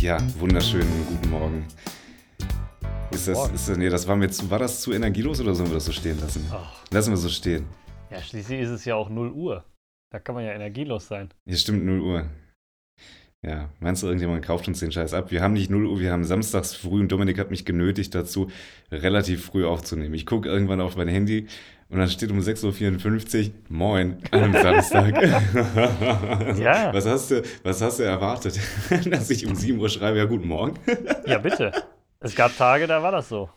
Ja, wunderschönen guten Morgen. Ist das, ist, das- nee, das war, mir zu, war das zu energielos oder sollen wir das so stehen lassen? Ach, Lassen wir so stehen. ja, schließlich ist es ja auch 0 Uhr. Da kann man ja energielos sein. Hier stimmt 0 Uhr. Ja, meinst du, irgendjemand kauft uns den Scheiß ab? Wir haben nicht 0 Uhr, wir haben samstags früh und Dominik hat mich genötigt dazu, relativ früh aufzunehmen. Ich gucke irgendwann auf mein Handy und dann steht um 6.54 Uhr, moin, an einem Samstag. Ja. Was hast, du, was hast du erwartet? Dass ich um 7 Uhr schreibe, ja, guten Morgen. Ja, bitte. es gab Tage, da war das so.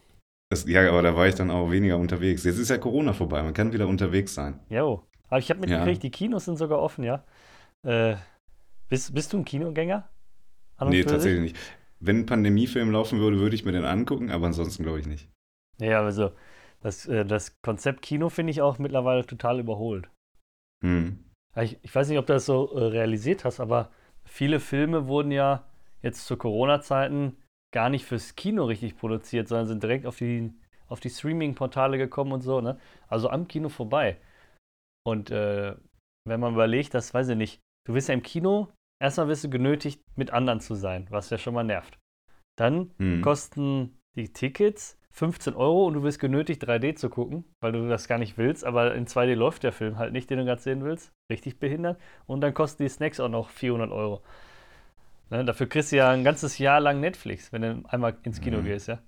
Das, ja, aber da war ich dann auch weniger unterwegs. Jetzt ist ja Corona vorbei, man kann wieder unterwegs sein. Jo. Aber ich habe mitgekriegt, Ja. die Kinos sind sogar offen, ja. Äh, bist, bist du ein Kinogänger? An nee, tatsächlich nicht. Wenn ein Pandemiefilm laufen würde, würde ich mir den angucken, aber ansonsten glaube ich nicht. Ja, also das, äh, das Konzept Kino finde ich auch mittlerweile total überholt. Hm. Ja, Ich, ich weiß nicht, ob du das so äh, realisiert hast, aber viele Filme wurden ja jetzt zu Corona-Zeiten gar nicht fürs Kino richtig produziert, sondern sind direkt auf die, auf die Streaming-Portale gekommen und so, ne? Also am Kino vorbei. Und äh, wenn man überlegt, das weiß ich nicht, du bist ja im Kino, erstmal wirst du genötigt, mit anderen zu sein, was ja schon mal nervt. Dann Hm. kosten die Tickets 15 Euro und du wirst genötigt, 3D zu gucken, weil du das gar nicht willst, aber in 2D läuft der Film halt nicht, den du gerade sehen willst. Richtig behindert. Und dann kosten die Snacks auch noch 400 Euro. Ne, dafür kriegst du ja ein ganzes Jahr lang Netflix, wenn du einmal ins Kino Mhm. gehst, ja.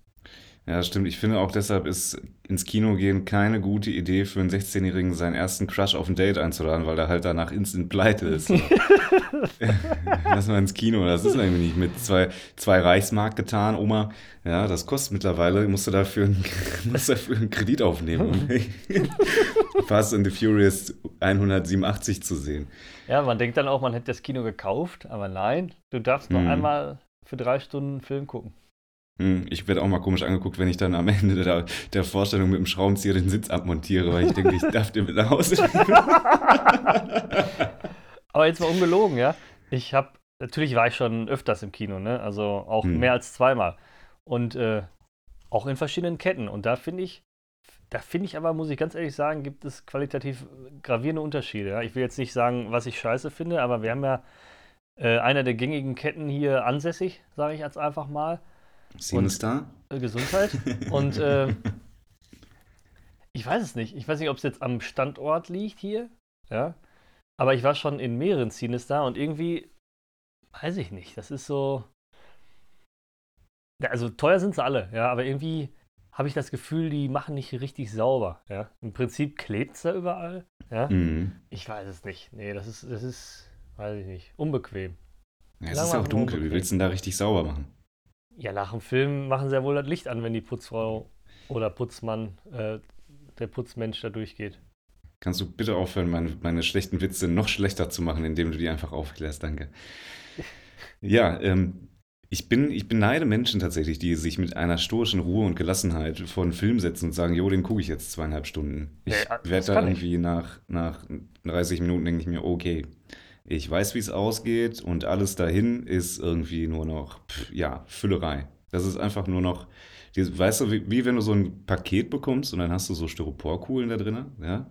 Ja, stimmt. Ich finde auch deshalb ist esse Kino gehen keine gute Idee für einen 16-Jährigen, seinen ersten Crush auf ein Date einzuladen, weil der halt danach instant pleite ist. Lass mal ins Kino. Das ist irgendwie nicht mit zwei, zwei Reichsmark getan, Oma. Ja, das kostet mittlerweile. Musst du dafür, einen- musst dafür einen Kredit aufnehmen, um Fast and the Furious 187 zu sehen. Ja, man denkt dann auch, man hätte das Kino gekauft, aber nein, du darfst nur Mhm. einmal für drei Stunden einen Film gucken. Hm, Ich werde auch mal komisch angeguckt, wenn ich dann am Ende der, der Vorstellung mit dem Schraubenzieher den Sitz abmontiere, weil ich denke, ich darf den mit nach Hause. Aber jetzt mal ungelogen, ja. Ich habe, natürlich war ich schon öfters im Kino, ne? Also auch Hm. mehr als zweimal. Und äh, auch in verschiedenen Ketten. Und da finde ich, da finde ich aber, muss ich ganz ehrlich sagen, gibt es qualitativ gravierende Unterschiede. Ja? Ich will jetzt nicht sagen, was ich scheiße finde, aber wir haben ja äh, einer der gängigen Ketten hier ansässig, sage ich jetzt einfach mal. Sinister? Äh, Gesundheit. Und äh, ich weiß es nicht. Ich weiß nicht, ob es jetzt am Standort liegt hier. Ja. Aber ich war schon in mehreren Cines da und irgendwie, weiß ich nicht. Das ist so. Ja, also teuer sind sie alle, ja, aber irgendwie habe ich das Gefühl, die machen nicht richtig sauber. Ja. Im Prinzip klebt es da überall. Ja. Mhm. Ich weiß es nicht. Nee, das ist, das ist, weiß ich nicht, unbequem. Ja, es Sagen ist auch dunkel. Wie unbequem. willst du denn da richtig sauber machen? Ja, nach dem Film machen sie ja wohl das Licht an, wenn die Putzfrau oder Putzmann, äh, der Putzmensch da durchgeht. Kannst du bitte aufhören, meine, meine schlechten Witze noch schlechter zu machen, indem du die einfach aufklärst? Danke. Ja, ähm, ich, bin, ich beneide Menschen tatsächlich, die sich mit einer stoischen Ruhe und Gelassenheit vor einen Film setzen und sagen, jo, den gucke ich jetzt zweieinhalb Stunden. Ich Ja, das werde da ich. irgendwie nach, nach 30 Minuten denke ich mir, okay, ich weiß, wie es ausgeht und alles dahin ist irgendwie nur noch, pff, ja, Füllerei. Das ist einfach nur noch, weißt du, wie, wie wenn du so ein Paket bekommst und dann hast du so Styroporkugeln da drin, ja?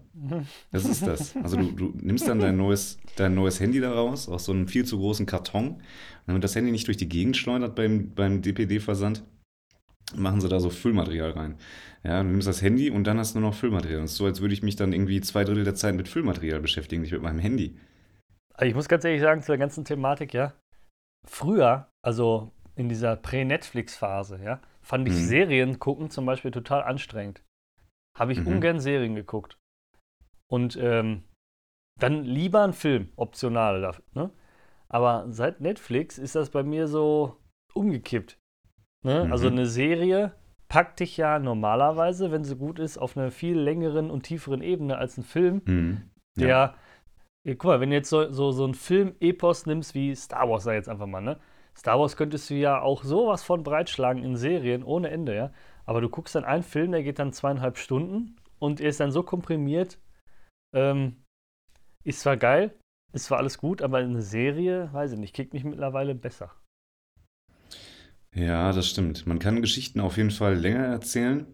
Das ist das. Also du, du nimmst dann dein neues, dein neues Handy da raus, aus so einem viel zu großen Karton. Und damit das Handy nicht durch die Gegend schleudert beim, beim DPD-Versand, machen sie da so Füllmaterial rein. Ja, du nimmst das Handy und dann hast du nur noch Füllmaterial. Und es ist so, als würde ich mich dann irgendwie zwei Drittel der Zeit mit Füllmaterial beschäftigen, nicht mit meinem Handy. Also ich muss ganz ehrlich sagen, zu der ganzen Thematik, ja, früher, also in dieser Prä-Netflix-Phase, ja, fand ich Mhm. Serien gucken zum Beispiel total anstrengend. Habe ich Mhm. ungern Serien geguckt. Und ähm, dann lieber ein Film, optional. Ne? Aber seit Netflix ist das bei mir so umgekippt. Ne? Mhm. Also eine Serie packt dich ja normalerweise, wenn sie gut ist, auf einer viel längeren und tieferen Ebene als ein Film, Mhm. der, Ja. Ja, guck mal, wenn du jetzt so, so, so einen Film-Epos nimmst wie Star Wars, ich jetzt einfach mal, ne? Star Wars könntest du ja auch sowas von breitschlagen in Serien ohne Ende, ja? Aber du guckst dann einen Film, der geht dann zweieinhalb Stunden und er ist dann so komprimiert, ähm, ist zwar geil, ist zwar alles gut, aber eine Serie, weiß ich nicht, kickt mich mittlerweile besser. Ja, das stimmt. Man kann Geschichten auf jeden Fall länger erzählen.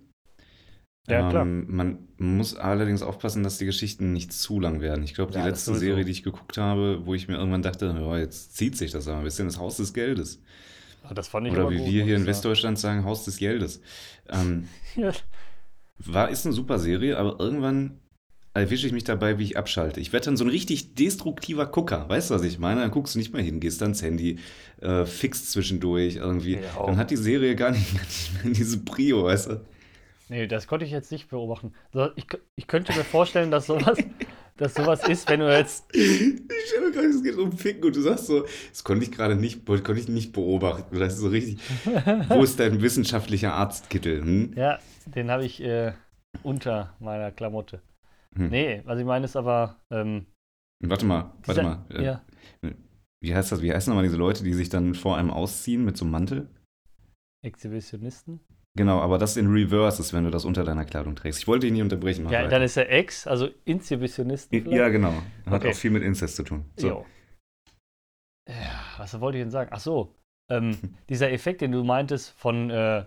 Ja, klar. Ähm, man muss allerdings aufpassen, dass die Geschichten nicht zu lang werden. Ich glaube, die Ja, letzte. Serie, die ich geguckt habe, wo ich mir irgendwann dachte, ja, jetzt zieht sich das aber ein bisschen, das Haus des Geldes. Ah, Das fand ich Oder wie gut, wir hier in. Westdeutschland sagen, Haus des Geldes. Ähm, Ja. war, ist eine super Serie, aber irgendwann erwische ich mich dabei, wie ich abschalte. Ich werde dann so ein richtig destruktiver Gucker. Weißt du, was ich meine? Dann guckst du nicht mehr hin, gehst dann ins Handy, äh, fixst zwischendurch irgendwie. Ja. Dann hat die Serie gar nicht, gar nicht mehr diese Prio, weißt du? Nee, das konnte ich jetzt nicht beobachten. Ich, ich könnte mir vorstellen, dass sowas, dass sowas ist, wenn du jetzt. Ich stelle mir gerade, es geht um Ficken und du sagst so, das konnte ich gerade nicht, konnte ich nicht beobachten. Das ist so richtig, wo ist dein wissenschaftlicher Arztkittel? Hm? Ja, den habe ich äh, unter meiner Klamotte. Hm. Nee, was ich meine ist aber. Ähm, Warte mal, warte mal. Äh, Ja, Wie heißt das? Wie heißen nochmal diese Leute, die sich dann vor einem ausziehen mit so einem Mantel? Exhibitionisten. Genau, aber das in Reverse ist, wenn du das unter deiner Kleidung trägst. Ich wollte dich nicht unterbrechen. Ja, weiter. dann ist er Ex, also Inhibitionisten. ja, genau. Hat Okay. auch viel mit Inzest zu tun. So. Jo. Ja, was wollte ich denn sagen? Ach so, ähm, dieser Effekt, den du meintest, von, äh,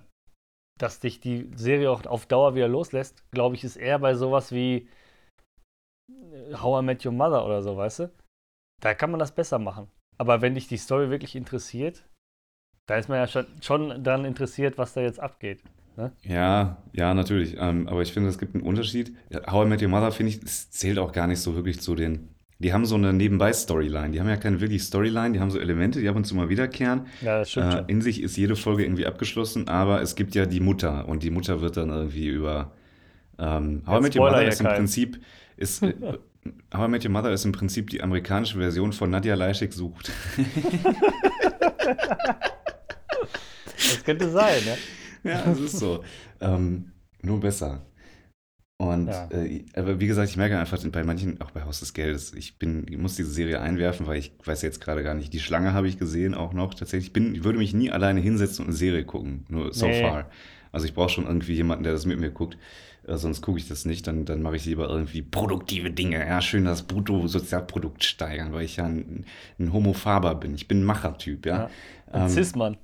dass dich die Serie auch auf Dauer wieder loslässt, glaube ich, ist eher bei sowas wie äh, How I Met Your Mother oder so, weißt du? Da kann man das besser machen. Aber wenn dich die Story wirklich interessiert, da ist man ja schon, schon daran interessiert, was da jetzt abgeht. Ja, ja, natürlich. Ähm, aber ich finde, es gibt einen Unterschied. How I Met Your Mother, finde ich, es zählt auch gar nicht so wirklich zu den. Die haben so eine Nebenbei-Storyline. Die haben ja keine wirklich Storyline, die haben so Elemente, die ab und zu mal wiederkehren. Ja, das stimmt Äh, in sich ist jede Folge irgendwie abgeschlossen, aber es gibt ja die Mutter und die Mutter wird dann irgendwie über. Ähm, How I Met Your Mother ist im. Prinzip. Ist, äh, How I Met Your Mother ist im Prinzip die amerikanische Version von Nadja Leischig sucht. Das könnte sein, ne? Ja, es ist so. ähm, nur besser. Und Ja. äh, aber wie gesagt, ich merke einfach bei manchen, auch bei Haus des Geldes, ich bin, ich muss diese Serie einwerfen, weil ich weiß jetzt gerade gar nicht. Die Schlange habe ich gesehen auch noch. Tatsächlich, ich bin, ich würde mich nie alleine hinsetzen und eine Serie gucken. Nur so Nee. far. Also ich brauche schon irgendwie jemanden, der das mit mir guckt. Äh, sonst gucke ich das nicht. Dann, dann mache ich lieber irgendwie produktive Dinge. Ja, schön das Bruttosozialprodukt steigern, weil ich ja ein, ein Homofaber bin. Ich bin ein Machertyp, ja. Ja. Ein Ähm, Cis-Mann.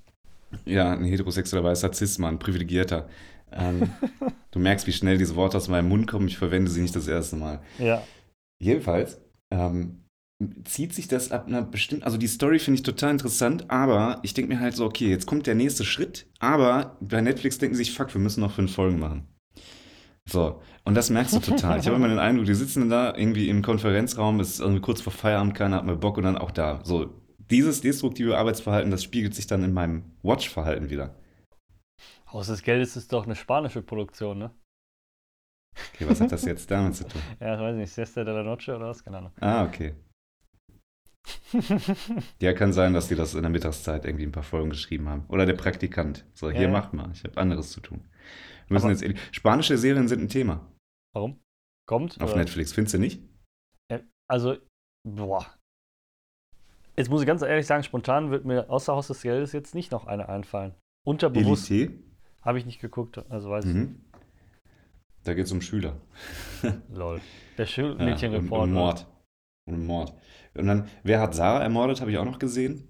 Ja, ein heterosexueller weißer Cis-Mann, privilegierter. Ähm, du merkst, wie schnell diese Worte aus meinem Mund kommen. Ich verwende sie nicht das erste Mal. Ja. Jedenfalls ähm, zieht sich das ab einer bestimmten. Also die Story finde ich total interessant, aber ich denke mir halt so, okay, jetzt kommt der nächste Schritt. Aber bei Netflix denken sie sich, fuck, wir müssen noch fünf Folgen machen. So, und das merkst du total. Ich habe immer den Eindruck, die sitzen da irgendwie im Konferenzraum, es ist irgendwie kurz vor Feierabend, keiner hat mehr Bock und dann auch da. So, dieses destruktive Arbeitsverhalten, das spiegelt sich dann in meinem Watch-Verhalten wieder. Haus des Geldes ist doch eine spanische Produktion, ne? Okay, was hat das jetzt damit zu tun? Ja, weiß nicht, Siesta de la Noche oder was? Keine Ahnung. Ah, okay. Ja, kann sein, dass die das in der Mittagszeit irgendwie ein paar Folgen geschrieben haben. Oder der Praktikant. So, hier Ja, macht mal, ich habe anderes zu tun. Wir müssen jetzt Spanische Serien sind ein Thema Warum? Kommt? auf oder? Netflix, findest du nicht? Also, boah. Jetzt muss ich ganz ehrlich sagen, spontan wird mir außer Haus des Geldes jetzt nicht noch eine einfallen. Unterbewusst habe ich nicht geguckt, also weiß ich nicht. Mhm. Da geht es um Schüler. Lol. Der Ja, Schulmädchenreport. und, und ne? Mord. Und Mord. Und dann, wer hat Sarah ermordet, habe ich auch noch gesehen.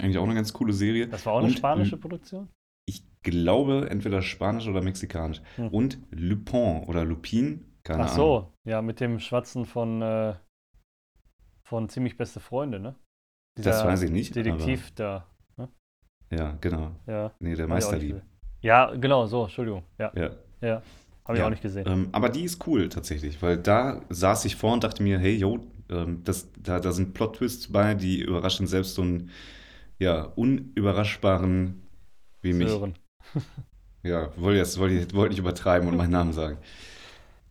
Eigentlich auch eine ganz coole Serie. Das war auch eine Und spanische Produktion? Ich glaube, entweder spanisch oder mexikanisch. Hm. Und Lupin oder Lupin, keine Ach Ahnung. so, ja, mit dem Schwatzen von, äh, von Ziemlich Beste Freunde, ne? Das weiß ich nicht. Detektiv da. Aber, ja, genau. Ja. Nee, der Meisterlieb. Ja, genau, so, Entschuldigung. Ja, Ja. ja. Habe ich Ja. auch nicht gesehen. Ähm, aber die ist cool tatsächlich, weil da saß ich vor und dachte mir, hey, yo, ähm, das, da, da sind Plot-Twists bei, die überraschen selbst so einen ja, unüberraschbaren wie mich. Sören. Ja, wollte jetzt wollte ich wollte nicht übertreiben und meinen Namen sagen.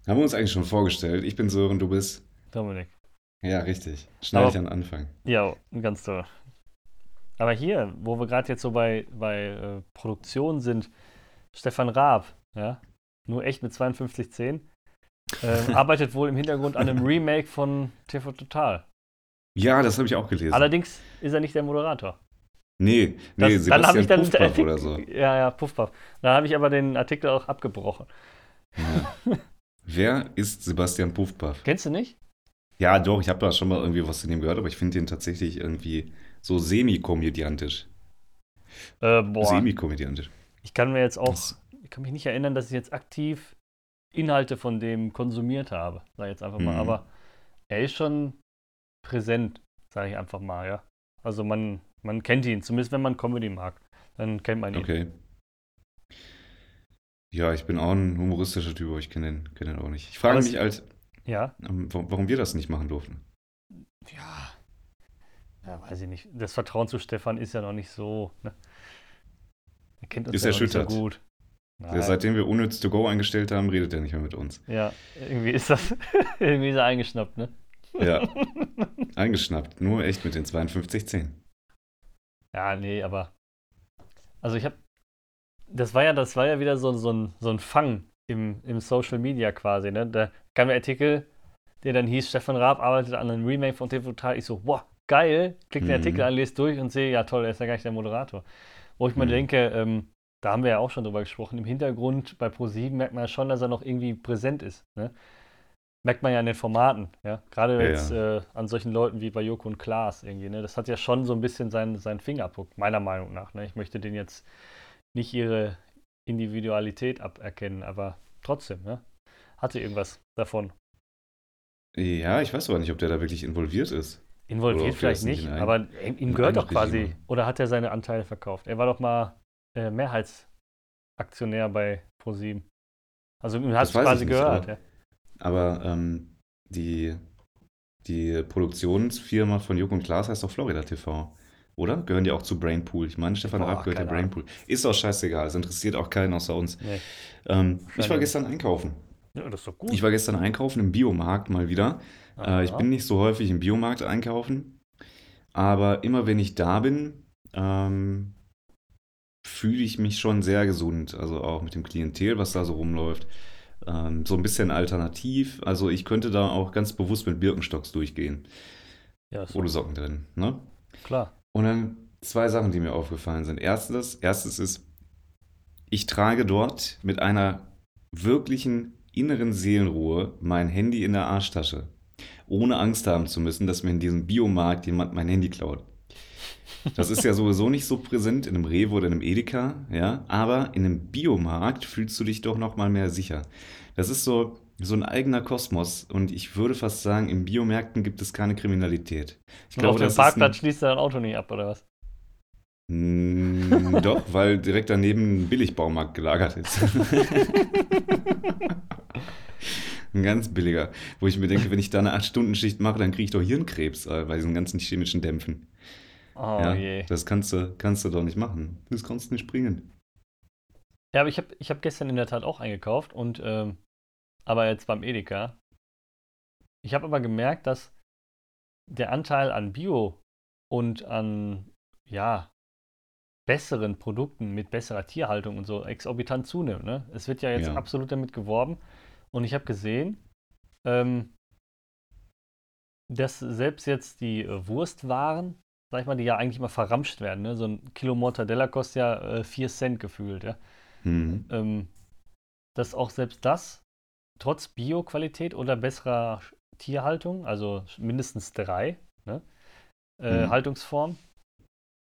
Haben wir uns eigentlich schon vorgestellt. Ich bin Sören, du bist. Dominik. Ja, richtig. Schneide ich an Anfang. Ja, ganz toll. Aber hier, wo wir gerade jetzt so bei, bei äh, Produktion sind, Stefan Raab, ja, nur echt mit 5210, ähm, arbeitet wohl im Hintergrund an einem Remake von TV Total. Ja, das habe ich auch gelesen. Allerdings ist er nicht der Moderator. nee, Das, nee, dann habe ich dann Puffpuff oder so. Ja, ja, Puffpuff. Dann habe ich aber den Artikel auch abgebrochen. Ja. Wer ist Sebastian Puffpuff? Kennst du nicht? Ja, doch, ich habe da schon mal irgendwie was von ihm gehört, aber ich finde ihn tatsächlich irgendwie so semi-komödiantisch. Äh, boah, Semi-komödiantisch. ich kann mir jetzt auch, Das- ich kann mich nicht erinnern, dass ich jetzt aktiv Inhalte von dem konsumiert habe, sag ich jetzt einfach mal. Mhm. Aber er ist schon präsent, sage ich einfach mal, ja. Also man, Man kennt ihn, zumindest wenn man Comedy mag. Dann kennt man ihn. Okay. Ja, ich bin auch ein humoristischer Typ, aber ich kenne den, kenn den auch nicht. Ich frage mich halt, Ja. ähm, wa- warum wir das nicht machen durften. Ja. Ja, weiß ich nicht. Das Vertrauen zu Stefan ist ja noch nicht so. Ne? Er kennt uns Ist ja noch nicht so erschüttert. gut. Ja, seitdem wir Unnütz to go eingestellt haben, redet er nicht mehr mit uns. Ja, irgendwie ist das. irgendwie ist er eingeschnappt, ne? Ja, eingeschnappt. Nur echt mit den 5210. Ja, nee, aber. Also ich habe. Das war ja, das war ja wieder so, so, ein, so ein Fang im, im Social Media quasi, ne? Da kam der Artikel, der dann hieß, Stefan Raab arbeitet an einem Remake von TV Total. Ich so, wow, geil. Klick den Mhm. Artikel an, lese durch und sehe, ja toll, er ist ja gar nicht der Moderator. Wo ich mir Mhm. denke, ähm, da haben wir ja auch schon drüber gesprochen, im Hintergrund bei ProSieben merkt man ja schon, dass er noch irgendwie präsent ist. Ne? Merkt man ja in den Formaten, ja. Gerade Ja, jetzt Äh, an solchen Leuten wie bei Joko und Klaas irgendwie, ne? Das hat ja schon so ein bisschen seinen, seinen Fingerabdruck, meiner Meinung nach. Ne? Ich möchte denen jetzt nicht ihre Individualität aberkennen, aber trotzdem, ne? Hatte irgendwas davon. Ja, ich weiß aber nicht, ob der da wirklich involviert ist. Involviert vielleicht nicht nicht, aber ihm gehört doch quasi. Regie machen. Oder hat er seine Anteile verkauft? Er war doch mal äh, Mehrheitsaktionär bei ProSieben. Also ihm hat es quasi ich nicht, gehört. aber- Ja. Aber ähm, die, die Produktionsfirma von Joko und Klaas heißt doch Florida TV. Oder? Gehören die auch zu Brainpool? Ich meine, Stefan Raab gehört Ahnung. Brainpool. Ist doch scheißegal, es interessiert auch keinen außer uns. Nee. Ähm, ich war gestern einkaufen. ja, das ist doch gut. Ich war gestern einkaufen im Biomarkt mal wieder. Äh, ich bin nicht so häufig im Biomarkt einkaufen, aber immer wenn ich da bin, ähm, fühle ich mich schon sehr gesund. Also auch mit dem Klientel, was da so rumläuft. Ähm, so ein bisschen alternativ. Also ich könnte da auch ganz bewusst mit Birkenstocks durchgehen. ja, Ohne Socken drin. Ne? klar. Und dann zwei Sachen, die mir aufgefallen sind. Erstes, erstes ist, ich trage dort mit einer wirklichen inneren Seelenruhe mein Handy in der Arschtasche. Ohne Angst haben zu müssen, dass mir in diesem Biomarkt jemand mein Handy klaut. Das ist ja sowieso nicht so präsent in einem Rewe oder in einem Edeka, ja, aber in einem Biomarkt fühlst du dich doch noch mal mehr sicher. Das ist so, so ein eigener Kosmos und ich würde fast sagen, in Biomärkten gibt es keine Kriminalität. Ich Und auf dem ist ein- Parkplatz schließt er dein Auto nicht ab, oder was? Mm, Doch, weil direkt daneben ein Billigbaumarkt gelagert ist. ein ganz billiger, wo ich mir denke, wenn ich da eine 8-Stunden-Schicht mache, dann kriege ich doch Hirnkrebs äh, bei diesen ganzen chemischen Dämpfen. Oh ja, je. Das kannst du, kannst du doch nicht machen. Das kannst du nicht bringen. Ja, aber ich habe ich hab gestern in der Tat auch eingekauft und ähm, aber jetzt beim Edeka. Ich habe aber gemerkt, dass der Anteil an Bio und an ja besseren Produkten mit besserer Tierhaltung und so exorbitant zunimmt. Ne? Es wird ja jetzt Ja. absolut damit geworben und ich habe gesehen, ähm, dass selbst jetzt die äh, Wurstwaren, sag ich mal, die ja eigentlich mal verramscht werden, ne? so ein Kilo Mortadella kostet ja äh, 4 Cent gefühlt, ja Mhm. ähm, dass auch selbst das trotz Bio-Qualität oder besserer Tierhaltung, also mindestens drei ne, äh, Mhm. Haltungsform,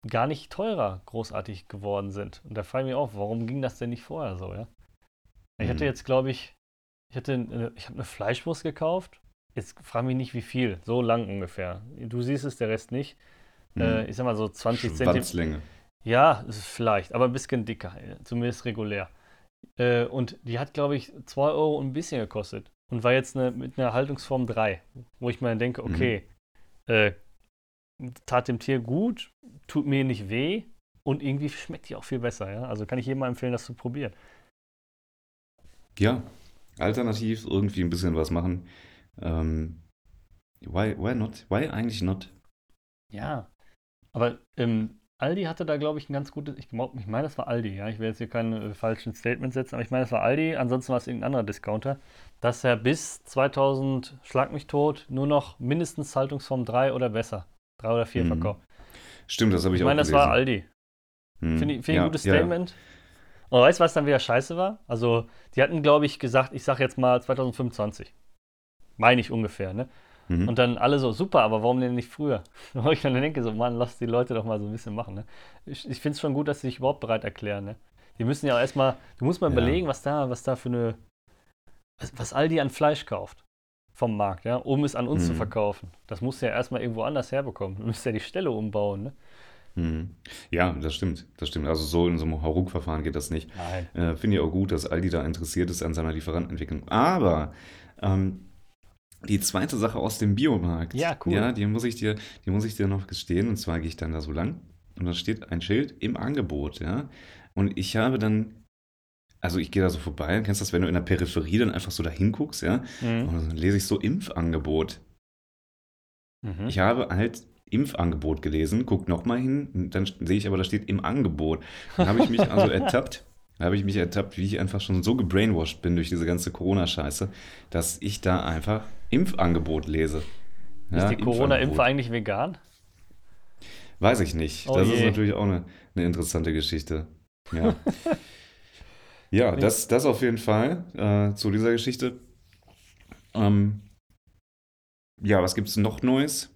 gar nicht teurer großartig geworden sind. Und da frage ich mich auch, warum ging das denn nicht vorher so, ja? Ich hatte Mhm. jetzt, glaube ich, ich hatte, äh, ich habe eine Fleischwurst gekauft. Jetzt frage mich nicht, wie viel. So lang ungefähr. Du siehst es, der Rest nicht. Äh, ich sag mal so 20 Zentimeter. Schwanzlänge. Ja, ist vielleicht, aber ein bisschen dicker, äh, zumindest regulär. Äh, und die hat, glaube ich, 2 Euro und ein bisschen gekostet. Und war jetzt eine, mit einer Haltungsform 3, wo ich mir dann denke, Mhm. okay, äh, tat dem Tier gut, tut mir nicht weh und irgendwie schmeckt die auch viel besser, ja. Also kann ich jedem mal empfehlen, das zu probieren. Ja, alternativ irgendwie ein bisschen was machen. Ähm, why, why not? Why eigentlich not? Ja. Aber ähm, Aldi hatte da, glaube ich, ein ganz gutes, ich, ich meine, das war Aldi, ja. Ich will jetzt hier keine äh, falschen Statements setzen, aber ich meine, das war Aldi, ansonsten war es irgendein anderer Discounter, dass er bis 2000, schlag mich tot, nur noch mindestens Haltungsform 3 oder besser, 3 oder 4 Mhm. verkauft. Stimmt, das habe ich, Ich auch meine, das gelesen. war Aldi. Hm. Finde ich, find ich Ja, ein gutes ja, ja. Statement. Und weißt du, was dann wieder scheiße war? Also, die hatten, glaube ich, gesagt, ich sage jetzt mal 2025. Meine ich ungefähr, ne? Mhm. Und dann alle so, super, aber warum denn nicht früher? Wo ich dann denke, so, Mann, lass die Leute doch mal so ein bisschen machen. Ne? Ich, ich finde es schon gut, dass sie sich überhaupt bereit erklären. Ne? Die müssen ja auch erstmal, du musst mal Ja. überlegen, was da, was da für eine, was, was Aldi an Fleisch kauft vom Markt, ja, um es an uns zu Mhm. verkaufen. Das musst du ja erstmal irgendwo anders herbekommen. Du musst ja die Stelle umbauen. Ne? Hm. Ja, das stimmt. Das stimmt. Also so in so einem Hauruck-Verfahren geht das nicht. Nein. Äh, Finde ich auch gut, dass Aldi da interessiert ist an seiner Lieferantenentwicklung. Aber ähm, die zweite Sache aus dem Biomarkt. Ja, cool. Ja, die muss ich dir, die muss ich dir noch gestehen. Und zwar gehe ich dann da so lang und da steht ein Schild im Angebot, ja. Und ich habe dann, also ich gehe da so vorbei, kennst du das, wenn du in der Peripherie dann einfach so da hinguckst, ja? Mhm. Und dann lese ich so Impfangebot. Mhm. Ich habe halt Impfangebot gelesen, guck nochmal hin, dann sehe ich aber, da steht im Angebot. Dann habe ich mich also ertappt, da habe ich mich ertappt, wie ich einfach schon so gebrainwashed bin durch diese ganze Corona-Scheiße, dass ich da einfach Impfangebot lese. ist Ja, die Corona-Impfe eigentlich vegan? Weiß ich nicht. Oh das ist je. natürlich auch eine, eine interessante Geschichte. Ja, ja das, das auf jeden Fall äh, zu dieser Geschichte. Ähm, ja, was gibt es noch Neues?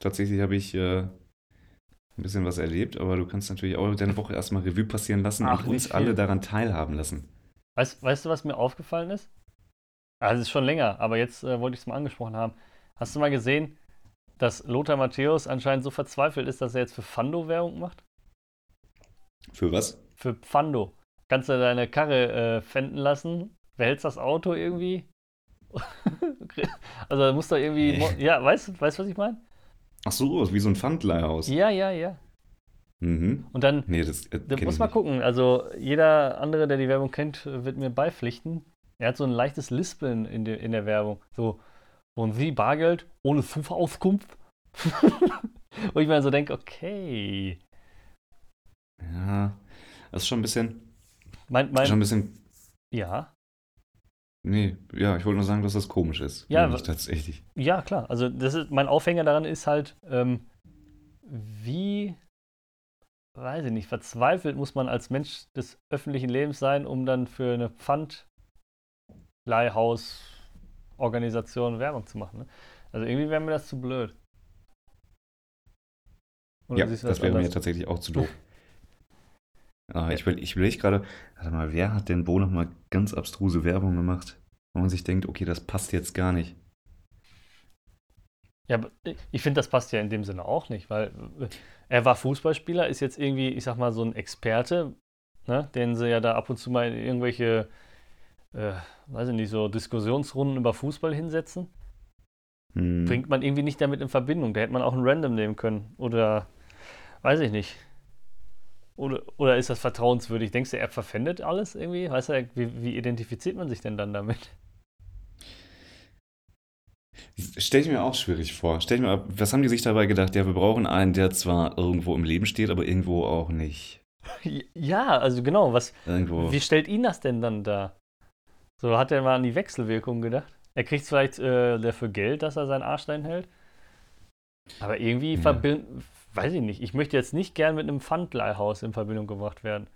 Tatsächlich habe ich äh, ein bisschen was erlebt, aber du kannst natürlich auch deine Woche erstmal Revue passieren lassen Ach, und uns alle daran teilhaben lassen. Weißt, weißt du, was mir aufgefallen ist? Also, es ist schon länger, aber jetzt äh, wollte ich es mal angesprochen haben. Hast du mal gesehen, dass Lothar Matthäus anscheinend so verzweifelt ist, dass er jetzt für Pfando Werbung macht? Für was? Für Pfando. Kannst du deine Karre äh, pfänden lassen, behältst das Auto irgendwie. also, da muss doch irgendwie. Mo- Ja, weißt du, weißt, was ich meine? Ach so, wie so ein Pfandleihhaus. Ja, ja, ja. Mhm. Und dann Nee, das äh, Da muss man gucken. Also jeder andere, der die Werbung kennt, wird mir beipflichten. Er hat so ein leichtes Lispeln in, der in der Werbung. So, wollen Sie Bargeld ohne Zufallsauskunft? Wo ich mir so denke, okay. Ja, das ist schon ein bisschen, Mein, mein, schon ein bisschen ja, Nee, ja, ich wollte nur sagen, dass das komisch ist. Ja, Nämlich tatsächlich. ja, klar. Also das ist, mein Aufhänger daran ist halt, ähm, wie, weiß ich nicht, verzweifelt muss man als Mensch des öffentlichen Lebens sein, um dann für eine Pfandleihhausorganisation Werbung zu machen. Ne? Also irgendwie wäre mir das zu blöd. Oder Ja, du das wäre mir tatsächlich auch zu doof. Ah, ich will, ich überlege gerade, warte mal, wer hat denn wo nochmal ganz abstruse Werbung gemacht? Wo man sich denkt, okay, das passt jetzt gar nicht. Ja, ich finde, das passt ja in dem Sinne auch nicht, weil äh, er war Fußballspieler, ist jetzt irgendwie, ich sag mal, so ein Experte, ne, den sie ja da ab und zu mal in irgendwelche, äh, weiß ich nicht, so Diskussionsrunden über Fußball hinsetzen. Hm. Bringt man irgendwie nicht damit in Verbindung. Da hätte man auch einen Random nehmen können. Oder, weiß ich nicht. Oder, oder ist das vertrauenswürdig? Denkst du, er verpfändet alles irgendwie? Weißt du, wie, wie identifiziert man sich denn dann damit? Stell ich mir auch schwierig vor. Stell ich mir, was haben die sich dabei gedacht? Ja, wir brauchen einen, der zwar irgendwo im Leben steht, aber irgendwo auch nicht. Ja, also genau, was, Irgendwo. Wie stellt ihn das denn dann da? So hat er mal an die Wechselwirkung gedacht. Er kriegt vielleicht äh, dafür Geld, dass er seinen Arsch dahin hält. Aber irgendwie Ja. verbinden, weiß ich nicht. Ich möchte jetzt nicht gern mit einem Pfandleihhaus in Verbindung gebracht werden.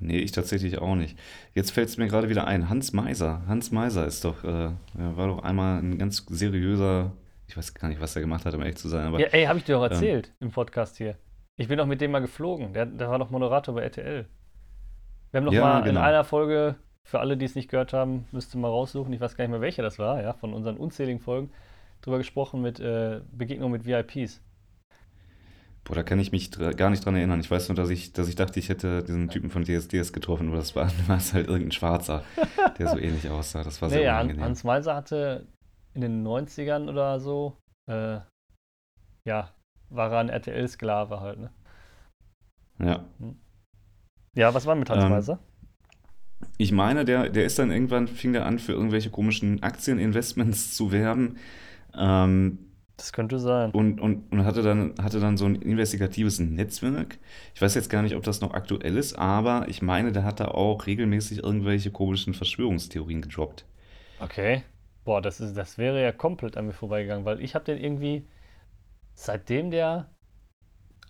Nee, ich tatsächlich auch nicht. Jetzt fällt es mir gerade wieder ein. Hans Meiser. Hans Meiser ist doch, äh, er war doch einmal ein ganz seriöser, ich weiß gar nicht, was er gemacht hat, um ehrlich zu sein, aber Ja, ey, habe ich dir doch ähm, erzählt im Podcast hier. Ich bin doch mit dem mal geflogen. Der, der war doch Moderator bei RTL. Wir haben doch Ja, mal in genau. einer Folge, für alle, die es nicht gehört haben, müsste mal raussuchen, ich weiß gar nicht mehr, welche das war, ja, von unseren unzähligen Folgen, drüber gesprochen mit äh, Begegnung mit VIPs. boah, da kann ich mich gar nicht dran erinnern. Ich weiß nur, dass ich, dass ich dachte, ich hätte diesen Typen von DSDS getroffen, aber das war, war es halt irgendein Schwarzer, der so ähnlich aussah. Das war sehr Han- unangenehm. Hans Meiser hatte in den 90ern oder so, äh, ja, war er ein RTL-Sklave halt, ne? ja. Ja, was war mit Hans Ähm, Meiser? Ich meine, der, der ist dann irgendwann, fing der an, für irgendwelche komischen Aktieninvestments zu werben. Ähm, Das könnte sein. und, und, und hatte, dann, hatte dann so ein investigatives Netzwerk. Ich weiß jetzt gar nicht, ob das noch aktuell ist, aber ich meine, der hat da auch regelmäßig irgendwelche komischen Verschwörungstheorien gedroppt. Okay. Boah, das, ist, das wäre ja komplett an mir vorbeigegangen, weil ich habe den irgendwie, seitdem der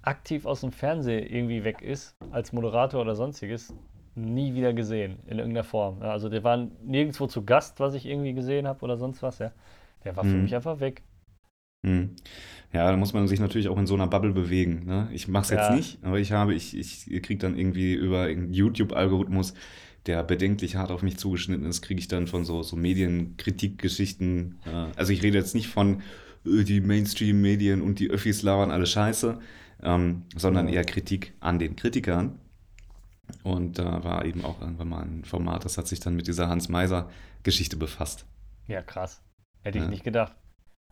aktiv aus dem Fernsehen irgendwie weg ist, als Moderator oder sonstiges, nie wieder gesehen, in irgendeiner Form. Also der war nirgendwo zu Gast, was ich irgendwie gesehen habe oder sonst was, ja. Der war für Mhm. mich einfach weg. Hm. Ja, da muss man sich natürlich auch in so einer Bubble bewegen. Ne? Ich mache es jetzt Ja. nicht, aber ich habe, ich, ich kriege dann irgendwie über einen YouTube-Algorithmus, der bedenklich hart auf mich zugeschnitten ist, kriege ich dann von so, so Medienkritikgeschichten. Äh, also ich rede jetzt nicht von äh, die Mainstream-Medien und die Öffis labern alle scheiße, ähm, sondern Ja. eher Kritik an den Kritikern. Und da war eben auch irgendwann mal ein Format, das hat sich dann mit dieser Hans-Meiser-Geschichte befasst. Ja, krass. Hätte ich Ja. nicht gedacht.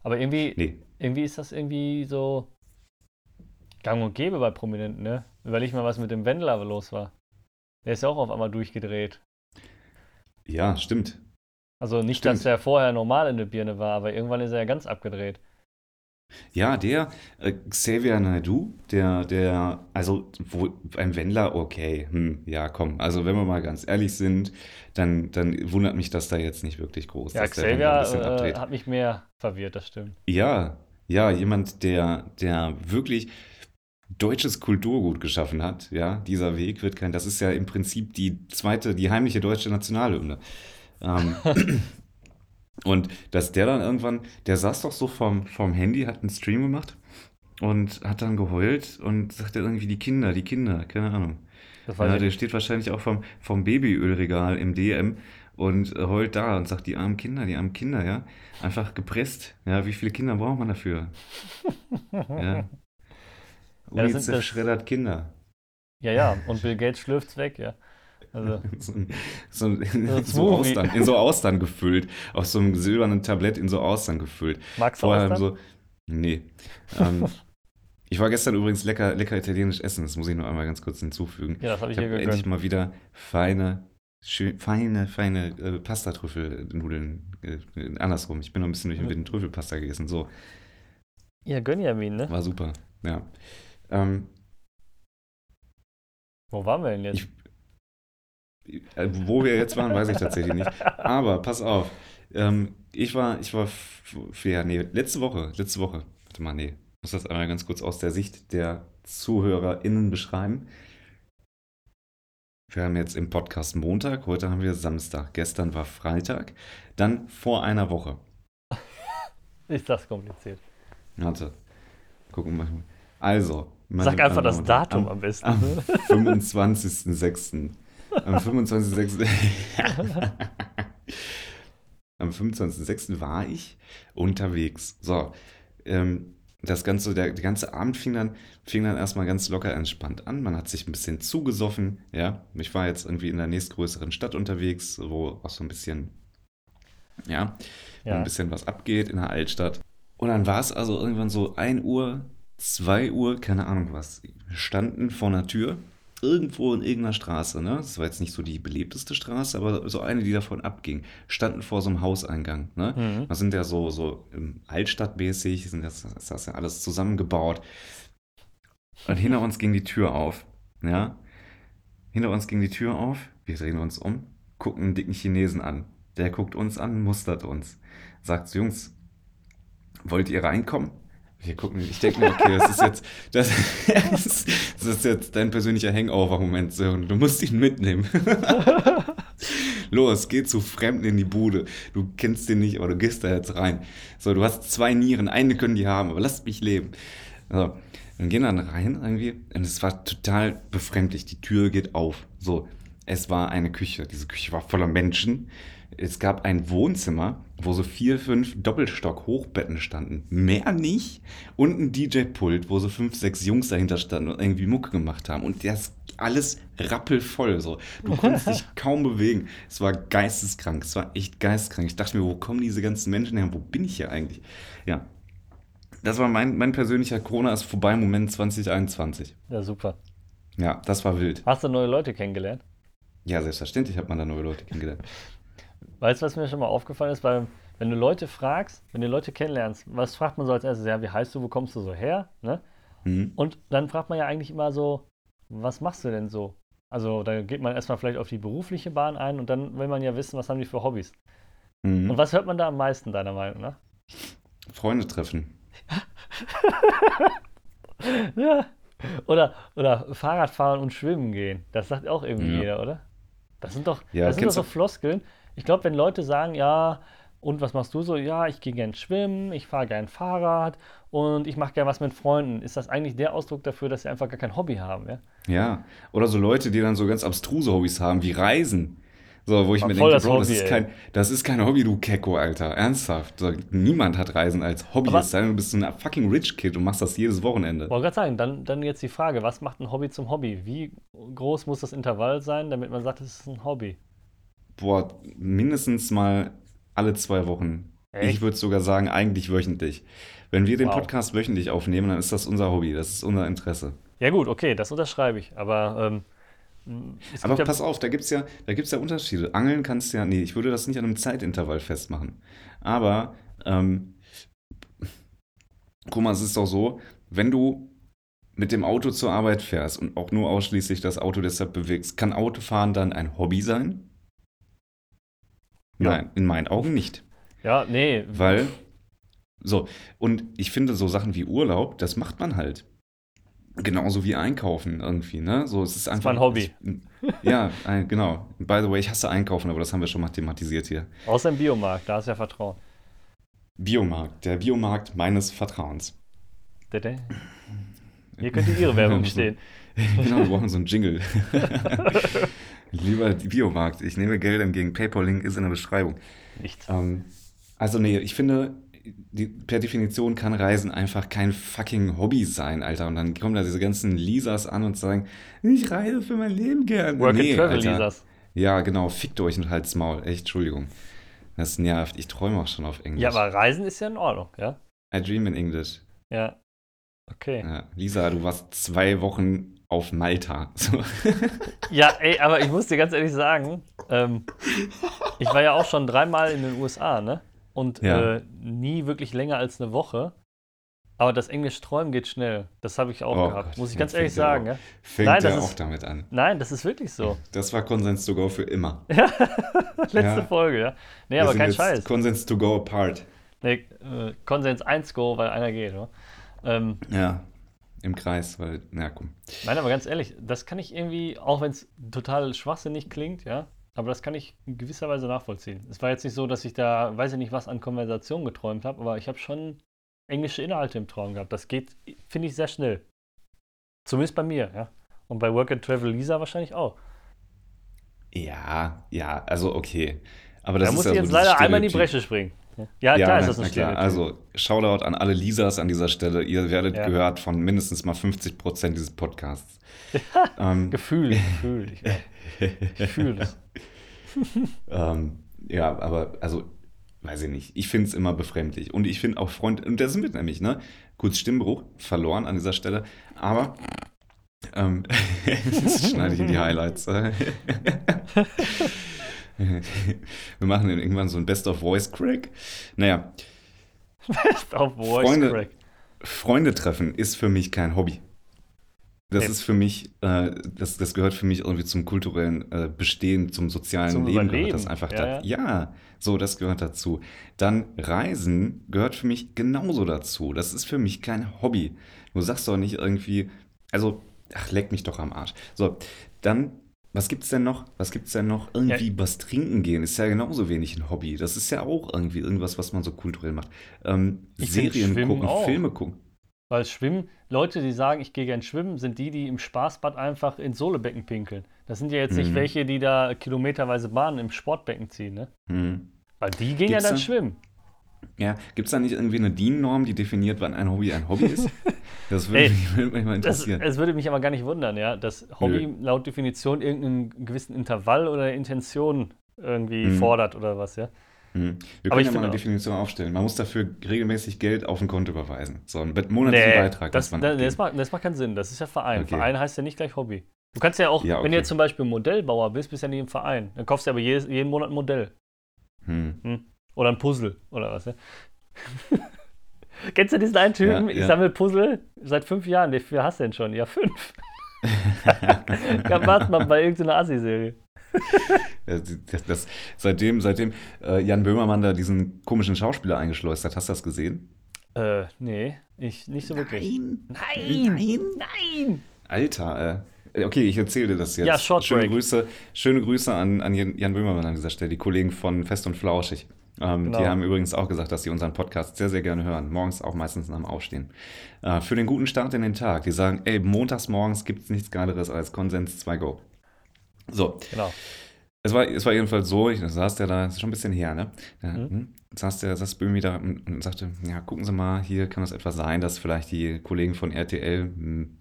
Aber irgendwie, Nee, irgendwie ist das irgendwie so gang und gäbe bei Prominenten, ne? Überleg mal, was mit dem Wendler los war. Der ist ja auch auf einmal durchgedreht. ja, stimmt. Also nicht, Stimmt. dass er vorher normal in der Birne war, aber irgendwann ist er ja ganz abgedreht. Ja, der äh, Xavier Naidoo, der, der, also wo, ein Wendler, okay, hm, ja, komm, also wenn wir mal ganz ehrlich sind, dann, dann wundert mich das da jetzt nicht wirklich groß, Ja, Xavier äh, hat mich mehr verwirrt, das stimmt. Ja, ja, jemand, der, der wirklich deutsches Kulturgut geschaffen hat, ja, dieser Weg wird kein, das ist ja im Prinzip die zweite, die heimliche deutsche Nationalhymne. Ähm, und dass der dann irgendwann, der saß doch so vom, vom Handy, hat einen Stream gemacht und hat dann geheult und sagte irgendwie die Kinder, die Kinder, keine Ahnung. Ja, der steht wahrscheinlich auch vom, vom Babyölregal im DM und heult da und sagt, die armen Kinder, die armen Kinder, ja. Einfach gepresst. Ja, wie viele Kinder braucht man dafür? Ja. Ja, das sind UNICEF das- schreddert Kinder. Ja, ja, und Bill Gates schlürft's weg, ja. Also, So, ein- so, ein- in, so. Austern, in so Austern gefüllt. Auf so einem silbernen Tablett in so Austern gefüllt. magst du Vorher Austern? so. Nee. Ähm, ich war gestern übrigens lecker, lecker italienisch essen, das muss ich noch einmal ganz kurz hinzufügen. Ja, das habe ich Ich dir habe endlich gegönnt. mal wieder feine, schön, feine, feine äh, Pastatrüffelnudeln. Äh, andersrum. Ich bin noch ein bisschen durch Mit- mit den Trüffelpasta gegessen. So, Ja, Gönjamin, ne? war super. Ja. Ähm, Wo waren wir denn jetzt? Ich- wo wir jetzt waren, weiß ich tatsächlich nicht. Aber pass auf. Ähm, ich war, ich war, f- f- ja, nee, letzte Woche, letzte Woche. Warte mal, nee. Ich muss das einmal ganz kurz aus der Sicht der ZuhörerInnen beschreiben. Wir haben jetzt im Podcast Montag, heute haben wir Samstag, gestern war Freitag, dann vor einer Woche. Ist das kompliziert? Warte, gucken wir mal. Also, Sag einfach das Datum Herren, am besten. am ne? 25.06. Am 25.06. Am 25.06. war ich unterwegs. So, ähm, das ganze, der, der ganze Abend fing dann, fing dann erstmal ganz locker entspannt an. Man hat sich ein bisschen zugesoffen, ja. Ich war jetzt irgendwie in der nächstgrößeren Stadt unterwegs, wo auch so ein bisschen, ja, Ja. ein bisschen was abgeht in der Altstadt. Und dann war es also irgendwann so 1 Uhr, 2 Uhr, keine Ahnung was. Wir standen vor einer Tür, irgendwo in irgendeiner Straße, ne? Das war jetzt nicht so die belebteste Straße, aber so eine, die davon abging. Standen vor so einem Hauseingang, ne? Mhm. Das sind ja so, so altstadtmäßig, sind das, ist das ja alles zusammengebaut. Und hinter uns ging die Tür auf, ja? Hinter uns ging die Tür auf, wir drehen uns um, gucken einen dicken Chinesen an. Der guckt uns an, mustert uns. Sagt, Jungs, wollt ihr reinkommen? Wir gucken, ich denke mir, okay, das ist jetzt, das, das ist jetzt dein persönlicher Hangover-Moment, so, du musst ihn mitnehmen. Los, geh zu Fremden in die Bude. Du kennst den nicht, aber du gehst da jetzt rein. So, du hast zwei Nieren, eine können die haben, aber lass mich leben. So, dann gehen dann rein irgendwie und es war total befremdlich. Die Tür geht auf. So, es war eine Küche. Diese Küche war voller Menschen. Es gab ein Wohnzimmer, wo so vier, fünf Doppelstock-Hochbetten standen. Mehr nicht. Und ein DJ-Pult, wo so fünf, sechs Jungs dahinter standen und irgendwie Mucke gemacht haben. Und das alles rappelvoll. So. Du konntest dich kaum bewegen. Es war geisteskrank. Es war echt geisteskrank. Ich dachte mir, wo kommen diese ganzen Menschen her? Wo bin ich hier eigentlich? Ja. Das war mein, mein persönlicher Corona ist vorbei Moment 2021. Ja, super. Ja, das war wild. Hast du neue Leute kennengelernt? Ja, selbstverständlich hat man da neue Leute kennengelernt. Weißt du, was mir schon mal aufgefallen ist? Weil, wenn du Leute fragst, wenn du Leute kennenlernst, was fragt man so als erstes? Ja, wie heißt du, wo kommst du so her? Ne? Mhm. Und dann fragt man ja eigentlich immer so, was machst du denn so? Also, da geht man erstmal vielleicht auf die berufliche Bahn ein und dann will man ja wissen, was haben die für Hobbys. Mhm. Und was hört man da am meisten, deiner Meinung nach? Freunde treffen. Ja. Oder, oder Fahrradfahren und schwimmen gehen. Das sagt auch irgendwie Ja. jeder, oder? Das sind doch, Ja, das sind doch so Floskeln. Ich glaube, wenn Leute sagen, ja, und was machst du so? Ja, ich gehe gern schwimmen, ich fahre gern Fahrrad und ich mache gern was mit Freunden. Ist das eigentlich der Ausdruck dafür, dass sie einfach gar kein Hobby haben, ja? Ja. Oder so Leute, die dann so ganz abstruse Hobbys haben, wie Reisen. So, wo ich War mir denke, das Bro, das, Hobby, ist ey. kein, das ist kein Hobby, du Kecko, Alter. Ernsthaft. So, niemand hat Reisen als Hobby. Aber- Es sei denn, du bist ein fucking Rich Kid und machst das jedes Wochenende. Wollte gerade sagen, dann, dann jetzt die Frage, was macht ein Hobby zum Hobby? Wie groß muss das Intervall sein, damit man sagt, es ist ein Hobby? Boah, mindestens mal alle zwei Wochen. Echt? Ich würde sogar sagen, eigentlich wöchentlich. Wenn wir den Wow. Podcast wöchentlich aufnehmen, dann ist das unser Hobby, das ist unser Interesse. Ja gut, okay, das unterschreibe ich. Aber ähm, Aber ja, pass auf, da gibt es ja, da gibt's ja Unterschiede. Angeln kannst du ja, nee, ich würde das nicht an einem Zeitintervall festmachen. Aber, ähm, guck mal, es ist doch so, wenn du mit dem Auto zur Arbeit fährst und auch nur ausschließlich das Auto deshalb bewegst, kann Autofahren dann ein Hobby sein? Ja. Nein, in meinen Augen nicht. ja, nee, Weil, so, und ich finde so Sachen wie Urlaub, das macht man halt. Genauso wie Einkaufen irgendwie, ne? So, es ist einfach. mein Hobby. Ich, ja, ein, genau. By the way, ich hasse Einkaufen, aber das haben wir schon mal thematisiert hier. außer im Biomarkt, da ist ja Vertrauen. Biomarkt, der Biomarkt meines Vertrauens. Dede. Hier könnte Ihre Werbung stehen. genau, wir brauchen so einen Jingle. Lieber Biomarkt, ich nehme Geld entgegen. PayPal-Link ist in der Beschreibung. Nichts. Ähm, also nee, ich finde, die, per Definition kann Reisen einfach kein fucking Hobby sein, Alter. Und dann kommen da diese ganzen Lisas an und sagen, ich reise für mein Leben gern. Work Nee, and Travel, Alter. Lisas. Ja, genau, fickt euch und halt's Maul. Echt, Entschuldigung. Das nervt. Ich träume auch schon auf Englisch. Ja, aber Reisen ist ja in Ordnung, ja? I dream in English. Ja. Okay. Ja. Lisa, du warst zwei Wochen auf Malta. So. Ja, ey, aber ich muss dir ganz ehrlich sagen, ähm, ich war ja auch schon dreimal in den USA, ne? Und Ja. äh, nie wirklich länger als eine Woche. Aber das Englische Träumen geht schnell. Das habe ich auch Oh gehabt, Gott, muss ich ganz ehrlich sagen. auch- Ja? Fängt Nein, ja das auch ist- damit an. Nein, das ist wirklich so. Das war Konsens to go für immer. Letzte Ja. Folge, ja. Nee, Wir aber kein Scheiß. Konsens to go apart. Nee, äh, Konsens 1 Go, weil einer geht, oder? Ähm, Ja, im Kreis, weil, na komm. Nein, aber ganz ehrlich, das kann ich irgendwie, auch wenn es total schwachsinnig klingt, ja, aber das kann ich in gewisser Weise nachvollziehen. Es war jetzt nicht so, dass ich da, weiß ich nicht, was an Konversation geträumt habe, aber ich habe schon englische Inhalte im Traum gehabt. Das geht, finde ich, sehr schnell. Zumindest bei mir, ja. Und bei Work and Travel Lisa wahrscheinlich auch. Ja, ja, also okay. Aber Da das muss ist ich jetzt so dieses leider einmal in die. Bresche springen. Ja, Ja, klar ist das ein klar. Also, Shoutout an alle Lisas an dieser Stelle. Ihr werdet Ja. gehört von mindestens mal 50 Prozent dieses Podcasts. ähm, Gefühl, Gefühl. Ich, ich fühle das. ähm, ja, aber also, weiß ich nicht. Ich finde es immer befremdlich. Und ich finde auch Freund, und das sind wir nämlich, ne? Kurz Stimmbruch, verloren an dieser Stelle. Aber, ähm, das schneide ich in die Highlights. Wir machen dann irgendwann so ein Best of Voice Crack. Naja, Best of Voice Freunde- Crack. Freunde treffen ist für mich kein Hobby. Das Nee. ist für mich, äh, das, das gehört für mich irgendwie zum kulturellen äh, Bestehen, zum sozialen Zum Leben gehört das einfach Ja, dazu. Ja, so, das gehört dazu. Dann Reisen gehört für mich genauso dazu. Das ist für mich kein Hobby. Du sagst doch nicht irgendwie, also, ach, leck mich doch am Arsch. So, dann, was gibt's denn noch? Was gibt's denn noch? Irgendwie was trinken gehen ist ja genauso wenig ein Hobby. Das ist ja auch irgendwie irgendwas, was man so kulturell macht. Ähm, Serien gucken, auch. Filme gucken. Weil Schwimmen, Leute, die sagen, ich gehe gern schwimmen, sind die, die im Spaßbad einfach ins Sohlebecken pinkeln. Das sind ja jetzt nicht Mhm. welche, die da kilometerweise Bahnen im Sportbecken ziehen, ne? Hm. Weil die gehen ja Gibt's dann da- schwimmen. Ja, gibt es da nicht irgendwie eine DIN-Norm, die definiert, wann ein Hobby ein Hobby ist? Das würde Ey, mich, würde mich mal Das, interessieren. es würde mich aber gar nicht wundern, ja, dass Hobby laut Definition irgendeinen gewissen Intervall oder Intention irgendwie Mhm. fordert oder was, ja. Hm. Wir aber können ich ja mal eine auch- Definition aufstellen. Man muss dafür regelmäßig Geld auf ein Konto überweisen. So einen monatlichen Beitrag das, man das, das, macht, das macht keinen Sinn. Das ist ja Verein. Okay. Verein heißt ja nicht gleich Hobby. Du kannst ja auch, Ja, wenn okay. du jetzt zum Beispiel Modellbauer bist, bist du ja nicht im Verein. Dann kaufst du aber jedes, jeden Monat ein Modell. Hm. Oder ein Puzzle oder was, ja? Kennst du diesen einen Typen? Ja, ich ja. sammle Puzzle seit fünf Jahren. Wie viel hast du denn schon? Ja, fünf. Warte mal bei irgendeiner Assi-Serie. Das, das, seitdem seitdem äh, Jan Böhmermann da diesen komischen Schauspieler eingeschleust hat, hast du das gesehen? Äh, nee, ich nicht so wirklich. Nein! Nein! Nein! Alter, äh, okay, ich erzähle dir das jetzt. Ja, Short schöne. Grüße, schöne Grüße an, an Jan Böhmermann an dieser Stelle, die Kollegen von Fest und Flauschig. Ähm, Genau. Die haben übrigens auch gesagt, dass sie unseren Podcast sehr, sehr gerne hören. Morgens auch meistens nach dem Aufstehen. Äh, für den guten Start in den Tag. Die sagen, ey, montags morgens gibt es nichts Geileres als Konsens 2 Go. So, Genau. Es war, es war jedenfalls so, ich saß der da, das ist schon ein bisschen her, ne? Da, Mhm. hm, saß der, saß Böhmi da und, und sagte, ja, gucken Sie mal, hier kann es etwa sein, dass vielleicht die Kollegen von RTL hm,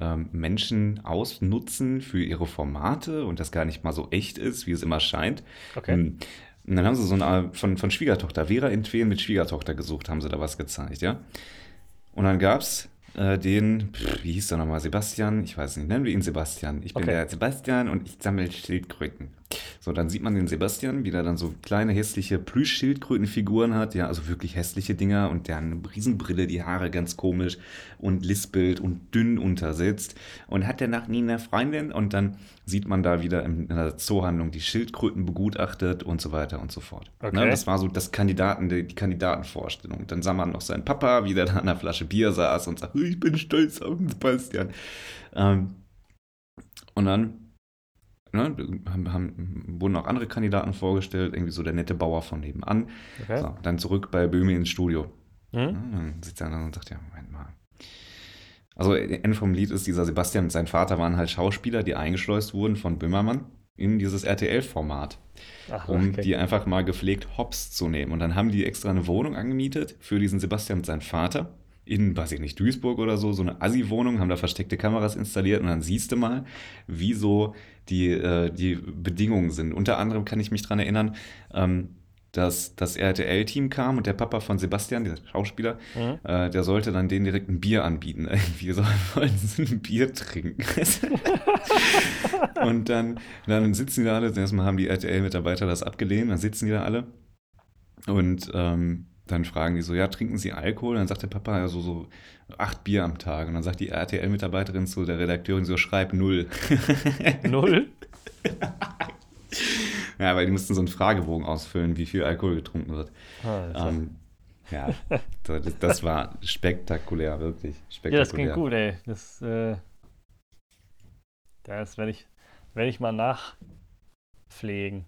ähm, Menschen ausnutzen für ihre Formate und das gar nicht mal so echt ist, wie es immer scheint. Okay. Und dann haben sie so eine von, von Schwiegertochter, Vera in Tween mit Schwiegertochter gesucht, haben sie da was gezeigt, ja. Und dann gab es äh, den, pff, wie hieß der nochmal, Sebastian, ich weiß nicht, nennen wir ihn Sebastian. Ich bin Okay. der Sebastian und ich sammle Schildkröten. So, dann sieht man den Sebastian, wie der dann so kleine hässliche Plüsch-Schildkrötenfiguren hat, ja, also wirklich hässliche Dinger und der hat eine Riesenbrille, die Haare ganz komisch und lispelt und dünn untersetzt und hat danach nie eine Freundin und dann sieht man da wieder in einer Zoohandlung die Schildkröten begutachtet und so weiter und so fort. Okay. Ne, das war so das Kandidaten, die, die Kandidatenvorstellung. Dann sah man noch seinen Papa, wie der da an einer Flasche Bier saß und sagte, ich bin stolz auf den Sebastian. Ähm, und dann ne, haben, haben, wurden auch andere Kandidaten vorgestellt, irgendwie so der nette Bauer von nebenan. okay. So, dann zurück bei Böhmi ins Studio. Hm? Ja, dann sitzt er da und sagt, ja, Moment mal. Also Ende vom Lied ist, dieser Sebastian und sein Vater waren halt Schauspieler, die eingeschleust wurden von Böhmermann in dieses RTL-Format, um okay. die einfach mal gepflegt hops zu nehmen. Und dann haben die extra eine Wohnung angemietet für diesen Sebastian und seinen Vater in, weiß ich nicht, Duisburg oder so, so eine Assi-Wohnung, haben da versteckte Kameras installiert und dann siehst du mal, wie so die, äh, die Bedingungen sind. Unter anderem kann ich mich daran erinnern, ähm, dass das RTL-Team kam und der Papa von Sebastian, der Schauspieler, Mhm. äh, der sollte dann denen direkt ein Bier anbieten. Irgendwie so, wollten sie ein Bier trinken. und dann, dann sitzen die da alle, erstmal haben die RTL-Mitarbeiter das abgelehnt, dann sitzen die da alle und ähm, dann fragen die so, ja, trinken Sie Alkohol? Dann sagt der Papa, ja, so, so acht Bier am Tag. Und dann sagt die RTL-Mitarbeiterin zu der Redakteurin so, schreib null. Null? ja, weil die mussten so einen Fragebogen ausfüllen, wie viel Alkohol getrunken wird. Alter. Ähm, ja, das, das war spektakulär, wirklich. Spektakulär. ja, das klingt gut, ey. Das, äh, das werde ich, werd ich mal nachpflegen.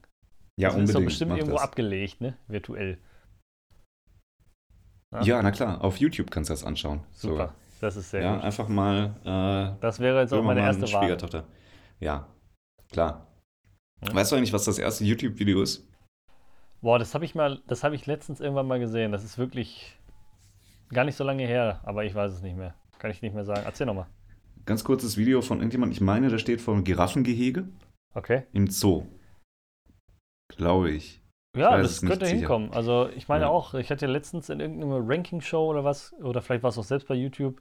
Ja, das unbedingt. ist doch bestimmt irgendwo das. abgelegt, ne? Virtuell. Ja, na klar, auf YouTube kannst du das anschauen. Super. sogar. Das ist sehr ja, gut. einfach mal äh, Das wäre jetzt auch meine erste Wahl. Schwiegertochter. Ja, klar. Ja. Weißt du eigentlich, was das erste YouTube-Video ist? Boah, das habe ich mal, das habe ich letztens irgendwann mal gesehen. Das ist wirklich gar nicht so lange her, aber ich weiß es nicht mehr. Kann ich nicht mehr sagen. Erzähl nochmal. Ganz kurzes Video von irgendjemand, ich meine, der steht vor einem Giraffengehege Okay. im Zoo. Glaube ich. Ja, das könnte sicher. hinkommen. Also ich meine Ja. auch, ich hatte letztens in irgendeiner Ranking-Show oder was, oder vielleicht war es auch selbst bei YouTube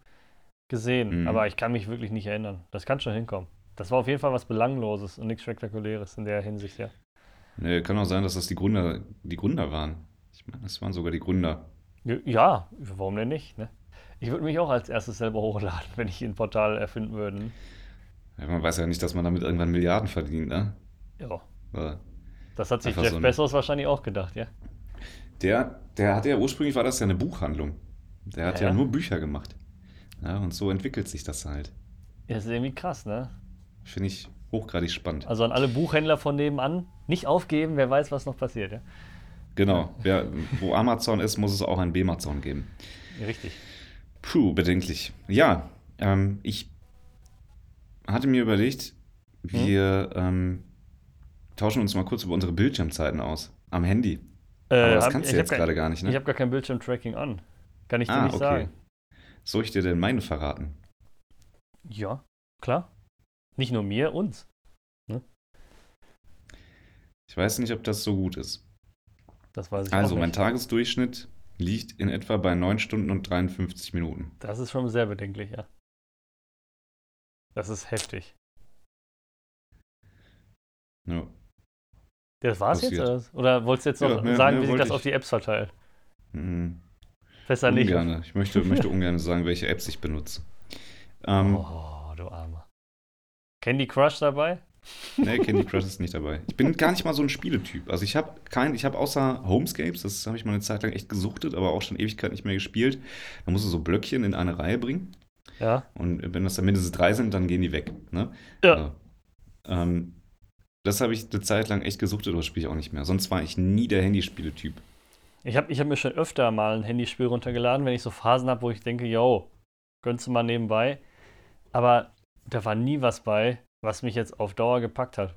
gesehen, Mhm. aber ich kann mich wirklich nicht erinnern. Das kann schon hinkommen. Das war auf jeden Fall was Belangloses und nichts Spektakuläres in der Hinsicht, ja. Nee, kann auch sein, dass das die Gründer, die Gründer waren. Ich meine, das waren sogar die Gründer. Ja, warum denn nicht? Ne? Ich würde mich auch als erstes selber hochladen, wenn ich ein Portal erfinden würde. Ja, man weiß ja nicht, dass man damit irgendwann Milliarden verdient, ne? Ja, Äh, das hat sich Einfach Jeff so Bezos wahrscheinlich auch gedacht, ja. Der, der hatte ja ursprünglich war das ja eine Buchhandlung. Der hat Ja, ja, ja. nur Bücher gemacht. Ja, und so entwickelt sich das halt. Das ist irgendwie krass, ne? Finde ich hochgradig spannend. Also an alle Buchhändler von nebenan, nicht aufgeben, wer weiß, was noch passiert, ja. Genau. Wer, wo Amazon ist, muss es auch ein B-Amazon geben. Richtig. Puh, bedenklich. Ja, ähm, ich hatte mir überlegt, wir ähm, tauschen uns mal kurz über unsere Bildschirmzeiten aus. Am Handy. Äh, Aber das hab- kannst ich du jetzt gerade gar nicht, Ich ne? habe gar kein Bildschirmtracking an. Kann ich dir Ah, nicht okay. sagen. Soll ich dir denn meine verraten? Ja, klar. Nicht nur mir, uns. Ich weiß nicht, ob das so gut ist. Das weiß ich Also, mein. Tagesdurchschnitt liegt in etwa bei 9 Stunden und 53 Minuten. Das ist schon sehr bedenklich, ja. Das ist heftig. Ja. Das war's jetzt? Passiert. Oder, was? oder wolltest du jetzt noch Ja, mehr- sagen, mehr wie sich das auf ich. die Apps verteilt? Mhm. Besser nicht. Ungerne. Ich möchte, möchte ungern sagen, welche Apps ich benutze. Ähm, Oh, du Armer. Candy Crush dabei? Nee, Candy Crush ist nicht dabei. Ich bin gar nicht mal so ein Spieletyp. Also ich habe kein, ich habe außer Homescapes, das habe ich mal eine Zeit lang echt gesuchtet, aber auch schon Ewigkeit nicht mehr gespielt. Da musst du so Blöckchen in eine Reihe bringen. Ja. Und wenn das dann mindestens drei sind, dann gehen die weg. Ne? Ja. Also, ähm, das habe ich eine Zeit lang echt gesuchtet, aber das spiele ich auch nicht mehr. Sonst war ich nie der Handyspieletyp. Ich habe ich hab mir schon öfter mal ein Handyspiel runtergeladen, wenn ich so Phasen habe, wo ich denke, yo, gönnst du mal nebenbei. Aber da war nie was bei, was mich jetzt auf Dauer gepackt hat.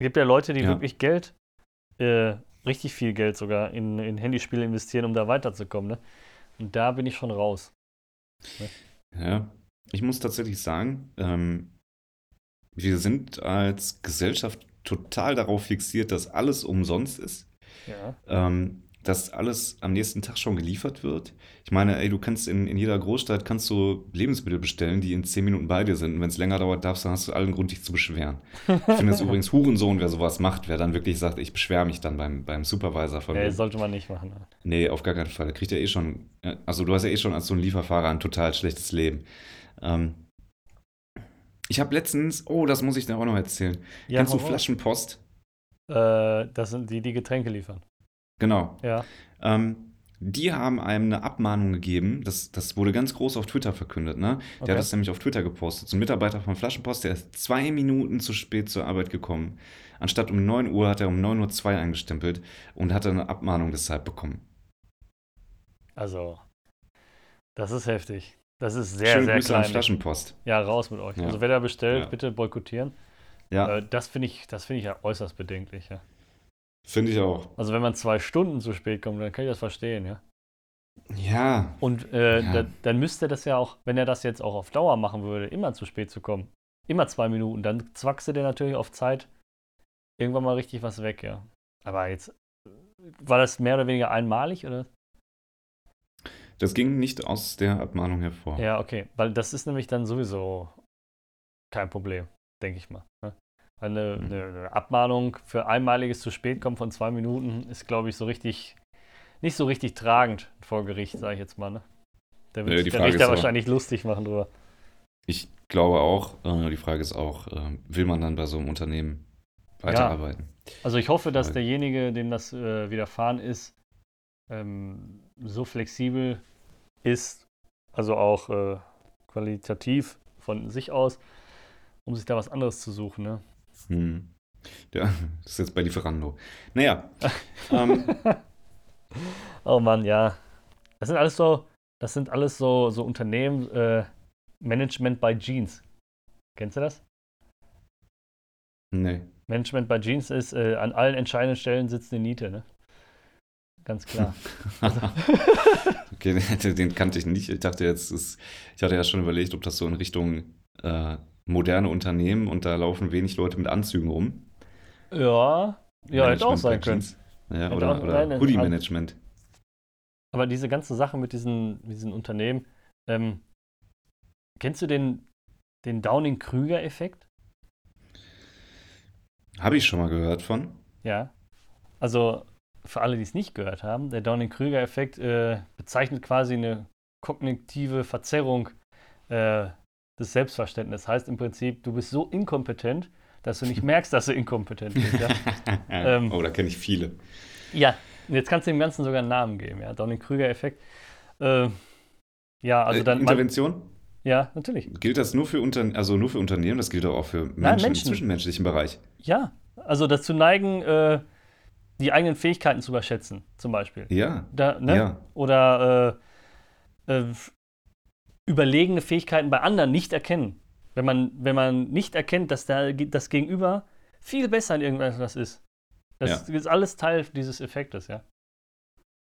Es gibt ja Leute, die Ja. wirklich Geld, äh, richtig viel Geld sogar, in, in Handyspiele investieren, um da weiterzukommen. Ne? Und da bin ich schon raus. Ja, ich muss tatsächlich sagen, ähm, wir sind als Gesellschaft total darauf fixiert, dass alles umsonst ist. Ja. ähm, dass alles am nächsten Tag schon geliefert wird. Ich meine, ey, du kannst in, in jeder Großstadt kannst du Lebensmittel bestellen, die in 10 Minuten bei dir sind. Und wenn es länger dauert, darfst, dann hast du allen Grund, dich zu beschweren. Ich finde es übrigens Hurensohn, wer sowas macht, wer dann wirklich sagt, ich beschwere mich dann beim, beim Supervisor von Nee, mir. sollte man nicht machen. Nee, auf gar keinen Fall. Da kriegt er eh schon, ja, also du hast ja eh schon als so ein Lieferfahrer ein total schlechtes Leben. Ähm, ich habe letztens, oh, das muss ich dir auch noch erzählen. Ja, Kennst du. Flaschenpost? Äh, das sind die, die Getränke liefern. Genau. Ja. Ähm, die haben einem eine Abmahnung gegeben. Das, das wurde ganz groß auf Twitter verkündet. Ne? Der Okay. hat das nämlich auf Twitter gepostet. So ein Mitarbeiter von Flaschenpost, der ist zwei Minuten zu spät zur Arbeit gekommen. Anstatt um 9 Uhr hat er um 9.02 Uhr eingestempelt und hat eine Abmahnung deshalb bekommen. Also, das ist heftig. Das ist sehr, Schöne sehr Grüße an klein. Flaschenpost. Ja, raus mit euch. Ja. Also, wer da bestellt, Ja. bitte boykottieren. Ja, Äh, das finde ich, das finde ich ja äußerst bedenklich. Ja. finde ich auch. Also, wenn man zwei Stunden zu spät kommt, dann kann ich das verstehen, ja. Ja, Und äh, Ja. da, dann müsste das ja auch, wenn er das jetzt auch auf Dauer machen würde, immer zu spät zu kommen, immer zwei Minuten, dann zwackste der natürlich auf Zeit irgendwann mal richtig was weg, ja. Aber jetzt, war das mehr oder weniger einmalig, oder? Das ging nicht aus der Abmahnung hervor. Ja, okay. Weil das ist nämlich dann sowieso kein Problem, denke ich mal. Ne? Weil Eine, Mhm. eine, Abmahnung für einmaliges zu spät kommen von zwei Minuten ist, glaube ich, so richtig, nicht so richtig tragend vor Gericht, sage ich jetzt mal. Ne? Da wird Ja, sich der Frage Richter ist aber- wahrscheinlich lustig machen drüber. Ich glaube auch, äh, die Frage ist auch, äh, will man dann bei so einem Unternehmen weiterarbeiten? Also ich hoffe, dass derjenige, dem das äh, widerfahren ist, ähm, so flexibel ist, also auch äh, qualitativ von sich aus, um sich da was anderes zu suchen. Ne? Hm. Ja, das ist jetzt bei Lieferando. Naja, ähm, Oh Mann, ja. Das sind alles so, das sind alles so, so Unternehmen, äh, Management by Jeans. Kennst du das? nee. Management by Jeans ist, äh, an allen entscheidenden Stellen sitzt eine Niete, ne? Ganz klar. okay, den, kannte ich nicht. Ich dachte jetzt, ist, ich hatte ja schon überlegt, ob das so in Richtung äh, moderne Unternehmen und da laufen wenig Leute mit Anzügen rum. ja, ja, hätte auch sein können. Ja, oder oder Hoodie-Management. Aber diese ganze Sache mit diesen, diesen Unternehmen, ähm, kennst du den, den Downing-Krüger-Effekt? Habe ich schon mal gehört von. Ja. Also für alle, die es nicht gehört haben, der Downing-Krüger-Effekt äh, bezeichnet quasi eine kognitive Verzerrung äh, des Selbstverständnisses. Heißt im Prinzip, du bist so inkompetent, dass du nicht merkst, dass du inkompetent bist. Ja, Ähm, oh, da kenne ich viele. ja. jetzt kannst du dem Ganzen sogar einen Namen geben. Ja, Downing-Krüger-Effekt. Äh, ja, also Äh, dann. Man, Intervention? ja, natürlich. Gilt das nur für, Unter also nur für Unternehmen? Das gilt auch für Menschen, im Menschen. zwischenmenschlichen Bereich. Ja, also dazu neigen, äh, die eigenen Fähigkeiten zu überschätzen, zum Beispiel. Ja, Da, ne? ja. Oder äh, äh, überlegene Fähigkeiten bei anderen nicht erkennen. Wenn man, wenn man nicht erkennt, dass da, das Gegenüber viel besser in irgendwas ist. Das ist alles Teil dieses Effektes, ja.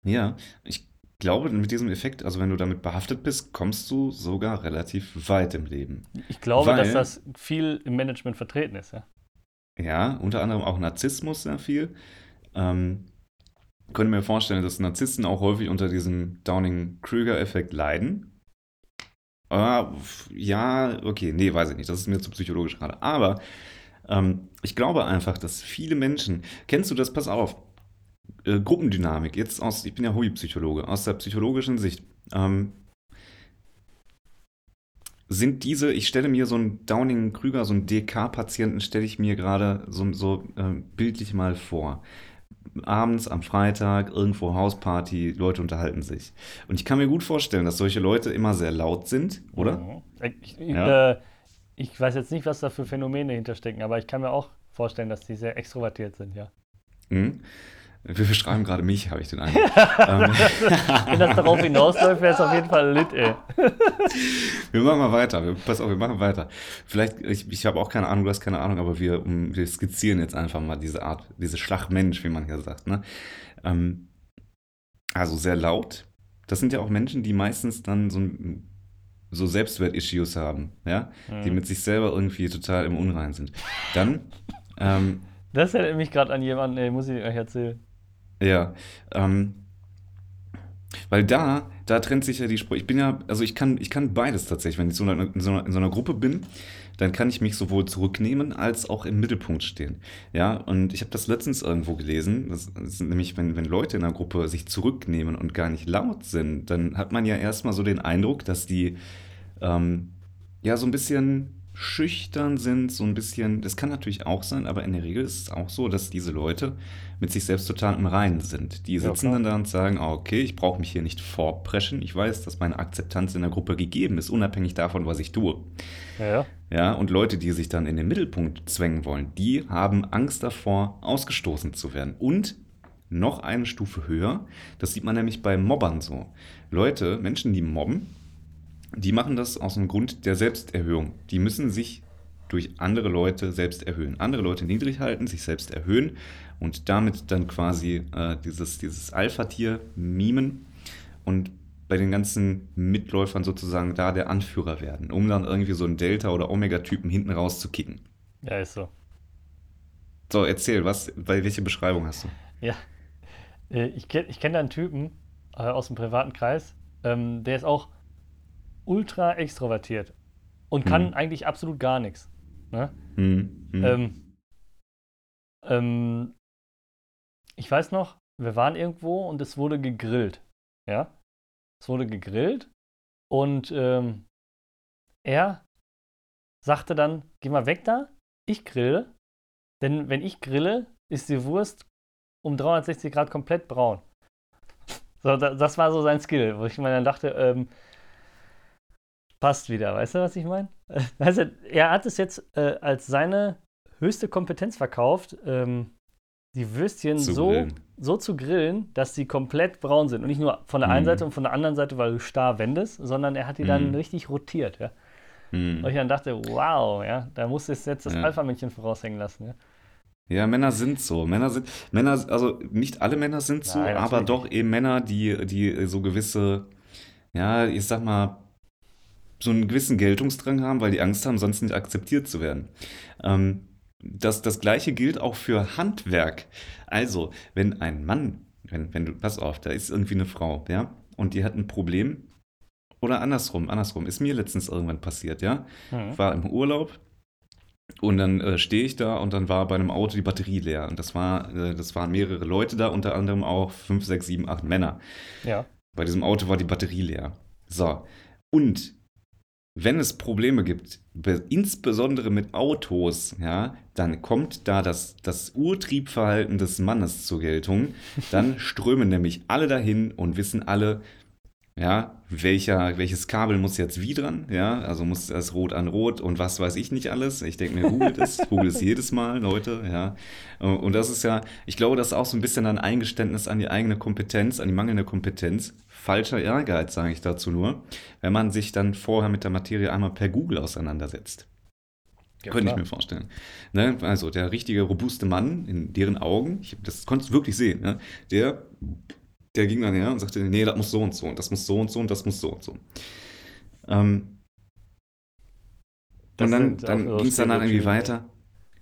Ja, ich glaube, mit diesem Effekt, also wenn du damit behaftet bist, kommst du sogar relativ weit im Leben. Ich glaube, Weil- dass das viel im Management vertreten ist, ja. Ja, unter anderem auch Narzissmus sehr viel. Ähm, könnte mir vorstellen, dass Narzissten auch häufig unter diesem Downing-Krüger-Effekt leiden. F- ja, okay, nee, weiß ich nicht. Das ist mir zu psychologisch gerade. Aber ähm, ich glaube einfach, dass viele Menschen, kennst du das? Pass auf. Äh, Gruppendynamik, jetzt aus, ich bin ja Hobbypsychologe, aus der psychologischen Sicht. Ähm, sind diese, ich stelle mir so einen Downing-Krüger, so einen DK-Patienten, stelle ich mir gerade so, so äh, bildlich mal vor. Abends am Freitag, irgendwo Hausparty, Leute unterhalten sich. Und ich kann mir gut vorstellen, dass solche Leute immer sehr laut sind, oder? Mhm. Ich, ich, Ja. äh, ich weiß jetzt nicht, was da für Phänomene hinterstecken, aber ich kann mir auch vorstellen, dass die sehr extrovertiert sind, ja. Mhm. Wir beschreiben gerade mich, habe ich den Eindruck. Wenn das darauf hinausläuft, wäre es auf jeden Fall lit, ey. Wir machen mal weiter. Wir, pass auf, wir machen weiter. Vielleicht, ich, ich habe auch keine Ahnung, du hast keine Ahnung, aber wir, wir skizzieren jetzt einfach mal diese Art, diese Schlagmensch, wie man hier sagt. Ne? Ähm, also sehr laut. Das sind ja auch Menschen, die meistens dann so, so Selbstwert-Issues haben, ja, mhm. die mit sich selber irgendwie total im Unrein sind. Dann. Ähm, das erinnert mich gerade an jemanden, ey, muss ich euch erzählen. Ja, ähm, weil da, da trennt sich ja die Spur. Ich bin ja, also ich kann, ich kann beides tatsächlich. Wenn ich so in, so einer, in so einer Gruppe bin, dann kann ich mich sowohl zurücknehmen als auch im Mittelpunkt stehen. Ja, und ich habe das letztens irgendwo gelesen. Das ist nämlich, wenn, wenn Leute in einer Gruppe sich zurücknehmen und gar nicht laut sind, dann hat man ja erstmal so den Eindruck, dass die ähm, ja so ein bisschen schüchtern sind, so ein bisschen, das kann natürlich auch sein, aber in der Regel ist es auch so, dass diese Leute mit sich selbst total im Reinen sind. Die sitzen ja, dann da und sagen, oh, okay, ich brauche mich hier nicht vorpreschen, ich weiß, dass meine Akzeptanz in der Gruppe gegeben ist, unabhängig davon, was ich tue. Ja. ja, und Leute, die sich dann in den Mittelpunkt zwängen wollen, die haben Angst davor, ausgestoßen zu werden. Und noch eine Stufe höher, das sieht man nämlich bei Mobbern so. Leute, Menschen, die mobben, die machen das aus einem Grund der Selbsterhöhung. Die müssen sich durch andere Leute selbst erhöhen. Andere Leute niedrig halten, sich selbst erhöhen und damit dann quasi äh, dieses, dieses Alpha-Tier mimen und bei den ganzen Mitläufern sozusagen da der Anführer werden, um dann irgendwie so einen Delta- oder Omega-Typen hinten rauszukicken. Ja, ist so. So, erzähl, was, welche Beschreibung hast du? Ja, äh, ich kenne ich kenn da einen Typen äh, aus dem privaten Kreis, ähm, der ist auch ultra extrovertiert und kann hm. eigentlich absolut gar nichts. Ne? Hm. Hm. Ähm, ähm, ich weiß noch, wir waren irgendwo und es wurde gegrillt. Ja? Es wurde gegrillt und ähm, er sagte dann: Geh mal weg da, ich grille. Denn wenn ich grille, ist die Wurst um 360 Grad komplett braun. So, das war so sein Skill, wo ich mir dann dachte, ähm, passt wieder. Weißt du, was ich meine? Also, er hat es jetzt äh, als seine höchste Kompetenz verkauft, ähm, die Würstchen zu so, so zu grillen, dass sie komplett braun sind. Und nicht nur von der einen mm. Seite und von der anderen Seite, weil du starr wendest, sondern er hat die mm. dann mhm. richtig rotiert. Ja? Mm. Und ich dann dachte, wow, ja, da muss es jetzt das ja. Alpha-Männchen voraushängen lassen. Ja? Ja, Männer sind so. Männer sind, Männer, also nicht alle Männer sind so, Nein, aber doch eben Männer, die, die so gewisse, ja, ich sag mal, so einen gewissen Geltungsdrang haben, weil die Angst haben, sonst nicht akzeptiert zu werden. Ähm, das, das gleiche gilt auch für Handwerk. Also, wenn ein Mann, wenn, wenn du, pass auf, da ist irgendwie eine Frau, ja, und die hat ein Problem, oder andersrum, andersrum, ist mir letztens irgendwann passiert, ja. Mhm. War im Urlaub und dann äh, stehe ich da und dann war bei einem Auto die Batterie leer. Und das war, äh, das waren mehrere Leute da, unter anderem auch fünf, sechs, sieben, acht Männer. Ja. Bei diesem Auto war die Batterie leer. So. Und wenn es Probleme gibt, insbesondere mit Autos, ja, dann kommt da das, das Urtriebverhalten des Mannes zur Geltung. Dann strömen nämlich alle dahin und wissen alle, ja, welcher, welches Kabel muss jetzt wie dran, ja, also muss das Rot an Rot und was weiß ich nicht alles. Ich denke mir, googelt es, googelt es jedes Mal, Leute, ja. Und das ist ja, ich glaube, das ist auch so ein bisschen ein Eingeständnis an die eigene Kompetenz, an die mangelnde Kompetenz. Falscher Ehrgeiz, sage ich dazu nur, wenn man sich dann vorher mit der Materie einmal per Google auseinandersetzt. Ja, Könnte klar. ich mir vorstellen. Ne? Also der richtige, robuste Mann, in deren Augen, ich, das konntest du wirklich sehen, ne? der der ging dann her und sagte, nee, das muss so und so und das muss so und so und das muss so und so. Ähm, und dann, dann ging es dann irgendwie weiter.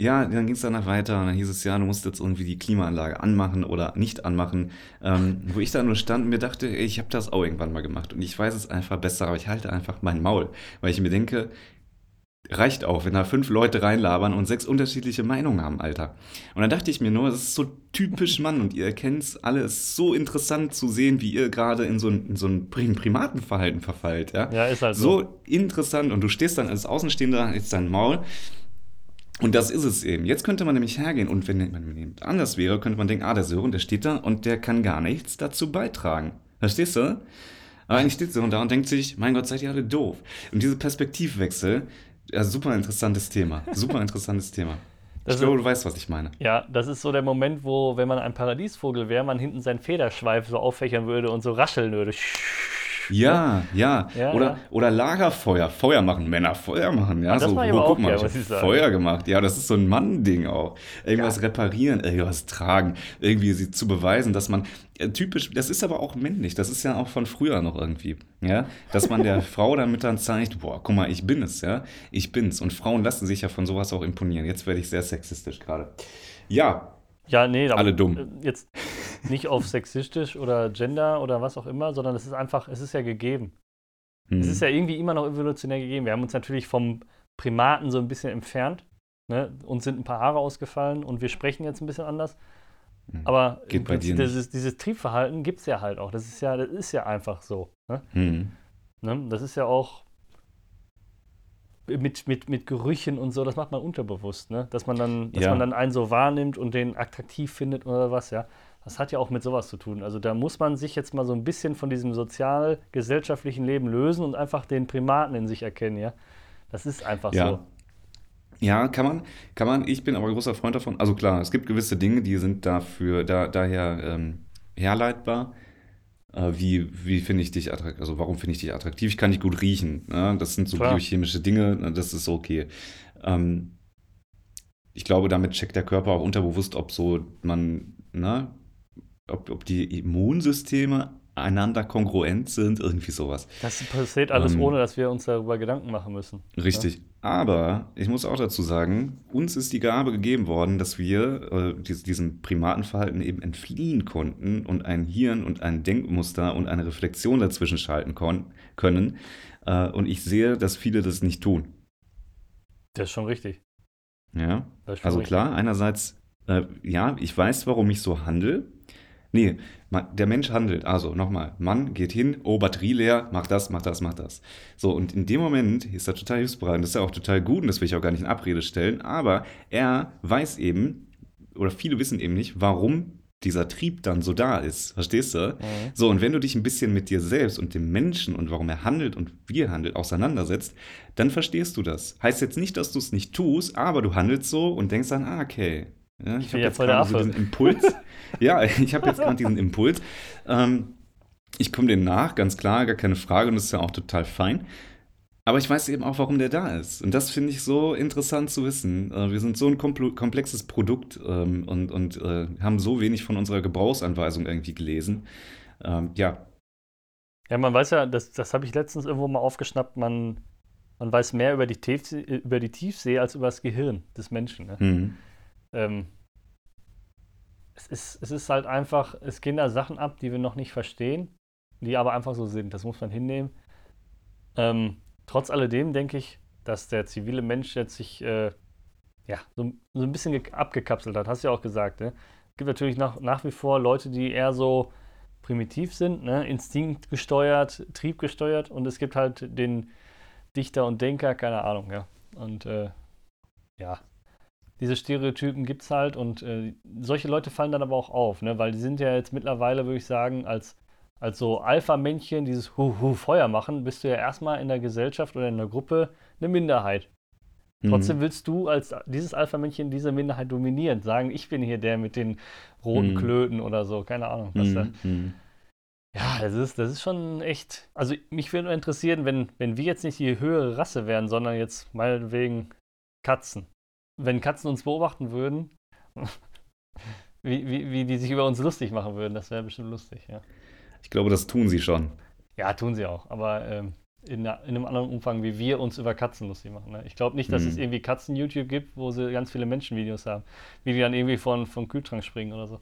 Ja, dann ging es danach weiter und dann hieß es, ja, du musst jetzt irgendwie die Klimaanlage anmachen oder nicht anmachen. Ähm, wo ich da nur stand und mir dachte, ich habe das auch irgendwann mal gemacht und ich weiß es einfach besser, aber ich halte einfach mein Maul, weil ich mir denke, reicht auch, wenn da fünf Leute reinlabern und sechs unterschiedliche Meinungen haben, Alter. Und dann dachte ich mir nur, das ist so typisch Mann und ihr erkennt es alle, es ist so interessant zu sehen, wie ihr gerade in so ein, in so ein Primatenverhalten verfallt, ja. Ja, ist halt so. So interessant und du stehst dann als Außenstehender, jetzt dein Maul. Und das ist es eben. Jetzt könnte man nämlich hergehen und wenn man anders wäre, könnte man denken, ah, der Sören, der steht da und der kann gar nichts dazu beitragen. Verstehst du? Aber eigentlich steht Sören da und denkt sich, mein Gott, seid ihr alle doof. Und diese Perspektivwechsel, ja, super interessantes Thema. Super interessantes Thema. Das ich glaube, du weißt, was ich meine. Ja, das ist so der Moment, wo, wenn man ein Paradiesvogel wäre, man hinten seinen Federschweif so auffächern würde und so rascheln würde. Ja, ja. Ja, oder, ja. oder Lagerfeuer. Feuer machen, Männer Feuer machen. Ja, Ah, das so, ich oh, guck mal, sagen. Feuer gemacht. Ja, das ist so ein Mann-Ding auch. Irgendwas reparieren, irgendwas tragen, irgendwie sie zu beweisen, dass man äh, typisch, das ist aber auch männlich, das ist ja auch von früher noch irgendwie, ja, dass man der Frau damit dann zeigt, boah, guck mal, ich bin es, ja, ich bin's. Und Frauen lassen sich ja von sowas auch imponieren. Jetzt werde ich sehr sexistisch gerade. Ja, Ja, nee, Alle dumm. äh, jetzt nicht auf sexistisch oder Gender oder was auch immer, sondern es ist einfach, es ist ja gegeben. Es hm, ist ja irgendwie immer noch evolutionär gegeben. Wir haben uns natürlich vom Primaten so ein bisschen entfernt. Ne? Uns sind ein paar Haare ausgefallen und wir sprechen jetzt ein bisschen anders. Hm. Aber Prinzip, dieses, dieses Triebverhalten gibt es ja halt auch. Das ist ja, das ist ja einfach so. Ne? hm. Ne? Das ist ja auch mit, mit, mit Gerüchen und so, das macht man unterbewusst, ne? Dass man dann, dass Ja. man dann einen so wahrnimmt und den attraktiv findet oder was, ja. Das hat ja auch mit sowas zu tun. Also da muss man sich jetzt mal so ein bisschen von diesem sozial-gesellschaftlichen Leben lösen und einfach den Primaten in sich erkennen, ja. Das ist einfach Ja. so. Ja, kann man, kann man. Ich bin aber großer Freund davon. Also klar, es gibt gewisse Dinge, die sind dafür, da, daher ähm, herleitbar. Äh, wie wie finde ich dich attraktiv? Also warum finde ich dich attraktiv? Ich kann dich gut riechen. Ne? Das sind so Klar. biochemische Dinge. ne? Das ist okay. Ähm, ich glaube, damit checkt der Körper auch unterbewusst, ob so man, ne, ob, ob die Immunsysteme einander kongruent sind, irgendwie sowas. Das passiert alles, Ähm, ohne dass wir uns darüber Gedanken machen müssen. Richtig. Aber ich muss auch dazu sagen, uns ist die Gabe gegeben worden, dass wir äh, dies, diesem Primatenverhalten eben entfliehen konnten und ein Hirn und ein Denkmuster und eine Reflexion dazwischen schalten können. Äh, und ich sehe, dass viele das nicht tun. Das ist schon richtig. Ja. Schon Also richtig. klar, einerseits, äh, ja, ich weiß, warum ich so handle. Nee, der Mensch handelt. Also nochmal, Mann geht hin, oh, Batterie leer, mach das, mach das, mach das. So, und in dem Moment ist er total hilfsbereit. Und das ist ja auch total gut und das will ich auch gar nicht in Abrede stellen. Aber er weiß eben, oder viele wissen eben nicht, warum dieser Trieb dann so da ist. Verstehst du? Mhm. So, und wenn du dich ein bisschen mit dir selbst und dem Menschen und warum er handelt und wie er handelt auseinandersetzt, dann verstehst du das. Heißt jetzt nicht, dass du es nicht tust, aber du handelst so und denkst dann, ah, okay. Ja, ich bin habe jetzt voll gerade so diesen Impuls. ja, ich habe jetzt gerade diesen Impuls. Ähm, ich komme dem nach, ganz klar, gar keine Frage und das ist ja auch total fein. Aber ich weiß eben auch, warum der da ist. Und das finde ich so interessant zu wissen. Äh, Wir sind so ein kompl- komplexes Produkt ähm, und, und äh, haben so wenig von unserer Gebrauchsanweisung irgendwie gelesen. Ähm, ja, Ja, man weiß ja, das, das habe ich letztens irgendwo mal aufgeschnappt, man, man weiß mehr über die, Tiefsee, über die Tiefsee als über das Gehirn des Menschen. Ne? hm. Ähm, es, ist, es ist halt einfach, es gehen da Sachen ab, die wir noch nicht verstehen, die aber einfach so sind. Das muss man hinnehmen. Ähm, trotz alledem denke ich, dass der zivile Mensch jetzt sich äh, ja, so, so ein bisschen ge- abgekapselt hat. Hast du ja auch gesagt. Ne? Es gibt natürlich nach, nach wie vor Leute, die eher so primitiv sind, ne? instinktgesteuert, triebgesteuert und es gibt halt den Dichter und Denker, keine Ahnung, ja. Und äh, ja, diese Stereotypen gibt es halt und äh, solche Leute fallen dann aber auch auf, ne? weil die sind ja jetzt mittlerweile, würde ich sagen, als, als so Alpha-Männchen, dieses Hu-Hu Feuer machen, bist du ja erstmal in der Gesellschaft oder in der Gruppe eine Minderheit. Trotzdem Mhm. willst du als dieses Alpha-Männchen diese Minderheit dominieren, sagen, ich bin hier der mit den roten Mhm. Klöten oder so, keine Ahnung. Was da. Mhm. Mhm. Ja, das ist, das ist schon echt. Also mich würde nur interessieren, wenn, wenn wir jetzt nicht die höhere Rasse wären, sondern jetzt meinetwegen Katzen. Wenn Katzen uns beobachten würden, wie, wie, wie die sich über uns lustig machen würden, das wäre bestimmt lustig, ja. Ich glaube, das tun sie schon. Ja, tun sie auch, aber ähm, in, in einem anderen Umfang, wie wir uns über Katzen lustig machen. Ne? Ich glaube nicht, dass Mhm. es irgendwie Katzen-YouTube gibt, wo sie ganz viele Menschenvideos haben, wie die dann irgendwie von, vom Kühlschrank springen oder so.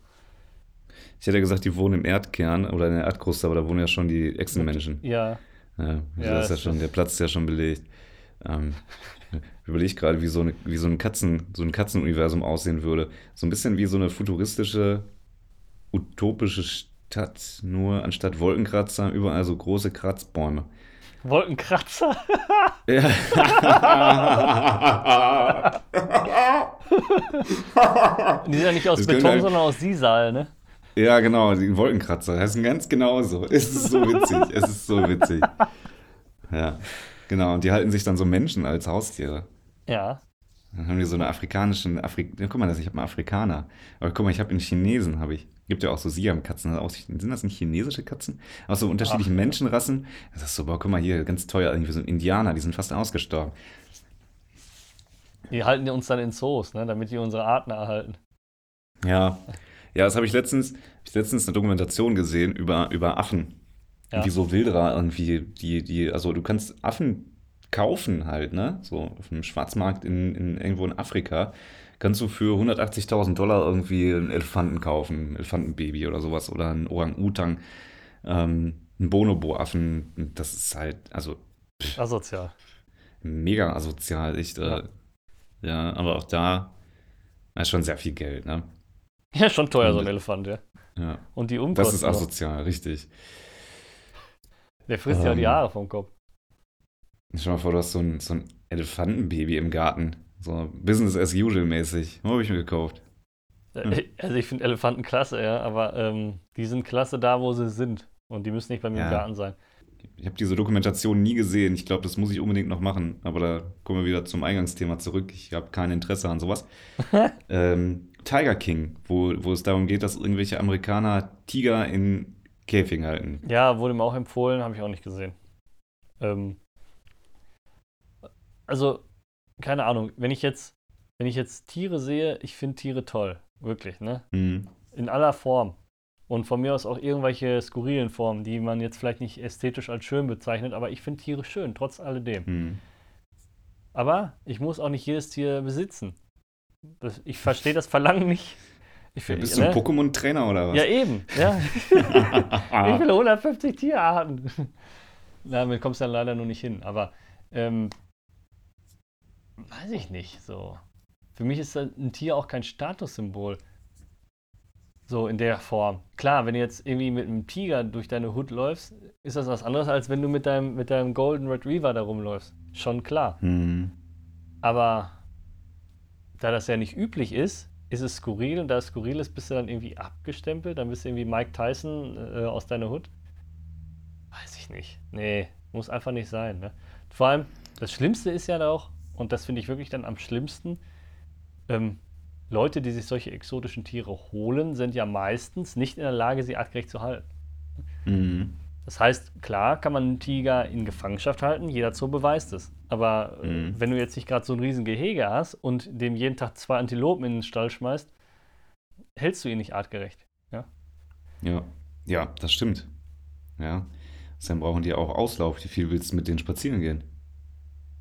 Ich hätte gesagt, die wohnen im Erdkern oder in der Erdkruste, aber da wohnen ja schon die Echsenmenschen. Ja, Ja, Ja, das ist ja schon, der Platz ist ja schon belegt. Ähm, überlege gerade, wie so, eine, wie so ein Katzen, so ein Katzenuniversum aussehen würde. So ein bisschen wie so eine futuristische, utopische Stadt, nur anstatt Wolkenkratzer überall so große Kratzbäume. Wolkenkratzer. Ja. Die sind ja nicht aus Das Beton, halt- sondern aus Sisal, ne? ja, genau, die Wolkenkratzer. Das ist ganz genau so. Es ist so witzig. Es ist so witzig. Ja, genau. Und die halten sich dann so Menschen als Haustiere. Ja. Dann haben die so eine afrikanischen, Afri guck mal, ich habe einen Afrikaner. Aber guck mal, ich habe einen Chinesen, habe ich. Gibt ja auch so Siam-Katzen. Sind das nicht chinesische Katzen? Aus so unterschiedlichen Ach, Menschenrassen. Das ist so, boah, guck mal hier, ganz teuer, irgendwie so ein Indianer, die sind fast ausgestorben. Die halten uns dann in Zoos, ne, damit die unsere Arten erhalten. Ja, ja, das habe ich letztens, hab ich letztens eine Dokumentation gesehen über, über Affen. Ja. Wie so Wilderer irgendwie, die, die, also du kannst Affen kaufen halt, ne? So auf dem Schwarzmarkt in, in irgendwo in Afrika. Kannst du für 180.000 Dollar irgendwie einen Elefanten kaufen, ein Elefantenbaby oder sowas oder einen Orang-Utang, ähm, einen Bonobo-Affen. Das ist halt, also. Pff, asozial. Mega asozial, echt. Äh, ja. ja, aber auch da ist schon sehr viel Geld, ne? Ja, schon teuer, Und, so ein Elefant, ja. Ja. Und die Umkosten. Das ist asozial, noch. richtig. Der frisst ähm, ja die ähm. Haare vom Kopf. Dir mal vor, du hast so ein, so ein Elefantenbaby im Garten. So Business as usual mäßig. Wo habe ich mir gekauft? Hm. Also ich finde Elefanten klasse, ja, aber ähm, die sind klasse da, wo sie sind. Und die müssen nicht bei mir ja. im Garten sein. Ich habe diese Dokumentation nie gesehen. Ich glaube, das muss ich unbedingt noch machen. Aber da kommen wir wieder zum Eingangsthema zurück. Ich habe kein Interesse an sowas. ähm, Tiger King, wo, wo es darum geht, dass irgendwelche Amerikaner Tiger in Käfigen halten. Ja, wurde mir auch empfohlen, habe ich auch nicht gesehen. Ähm, also, keine Ahnung, wenn ich jetzt, wenn ich jetzt Tiere sehe, ich finde Tiere toll. Wirklich, ne? Mhm. In aller Form. Und von mir aus auch irgendwelche skurrilen Formen, die man jetzt vielleicht nicht ästhetisch als schön bezeichnet, aber ich finde Tiere schön, trotz alledem. Mhm. Aber ich muss auch nicht jedes Tier besitzen. Das, ich verstehe das Verlangen nicht. Ich find, ja, bist du ein ne? Pokémon-Trainer oder was? Ja, eben. Ja. ich will 150 Tierarten. Damit kommst du dann leider nur nicht hin. Aber ähm, weiß ich nicht. So. Für mich ist ein Tier auch kein Statussymbol. So in der Form. Klar, wenn du jetzt irgendwie mit einem Tiger durch deine Hut läufst, ist das was anderes, als wenn du mit deinem, mit deinem Golden Retriever da rumläufst. Schon klar. Mhm. Aber da das ja nicht üblich ist, ist es skurril und da es skurril ist, bist du dann irgendwie abgestempelt, dann bist du irgendwie Mike Tyson äh, aus deiner Hut. Weiß ich nicht. Nee, muss einfach nicht sein. Ne? Vor allem, das Schlimmste ist ja auch, und das finde ich wirklich dann am schlimmsten, ähm, Leute, die sich solche exotischen Tiere holen, sind ja meistens nicht in der Lage, sie artgerecht zu halten. Mhm. Das heißt, klar kann man einen Tiger in Gefangenschaft halten, jeder Zoo beweist es. Aber äh, mhm. wenn du jetzt nicht gerade so ein riesen Gehege hast und dem jeden Tag zwei Antilopen in den Stall schmeißt, hältst du ihn nicht artgerecht. Ja, ja, ja das stimmt. Ja, dann brauchen die auch Auslauf. Wie viel willst du mit denen spazieren gehen?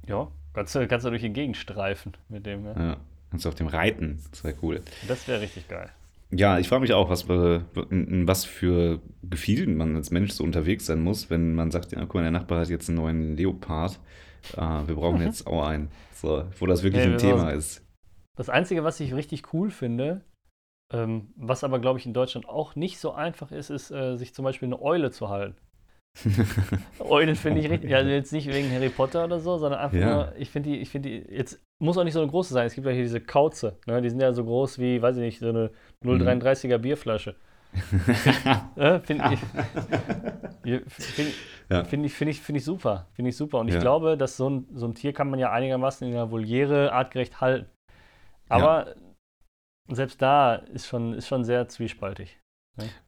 Ja, kannst du, kannst du durch die Gegend streifen mit dem. Ja, ja kannst du auf dem reiten. Das wäre cool. Das wäre richtig geil. Ja, ich frage mich auch, was, in, was für Gefühlen man als Mensch so unterwegs sein muss, wenn man sagt, ja, guck mal, der Nachbar hat jetzt einen neuen Leopard. Äh, wir brauchen jetzt auch einen. So, wo das wirklich hey, ein Thema ist. Das Einzige, was ich richtig cool finde, ähm, was aber, glaube ich, in Deutschland auch nicht so einfach ist, ist, äh, sich zum Beispiel eine Eule zu halten. Eulen finde ich richtig, also jetzt nicht wegen Harry Potter oder so, sondern einfach ja. nur, ich finde die, ich finde die, jetzt muss auch nicht so eine große sein. Es gibt ja hier diese Kauze, ne? die sind ja so groß wie, weiß ich nicht, so eine 0,33er mhm. Bierflasche. finde ich, find, ja. find ich, find ich, find ich super. Finde ich super. Und ich glaube, dass so ein, so ein Tier kann man ja einigermaßen in der Voliere artgerecht halten. Aber selbst da ist schon, ist schon sehr zwiespaltig.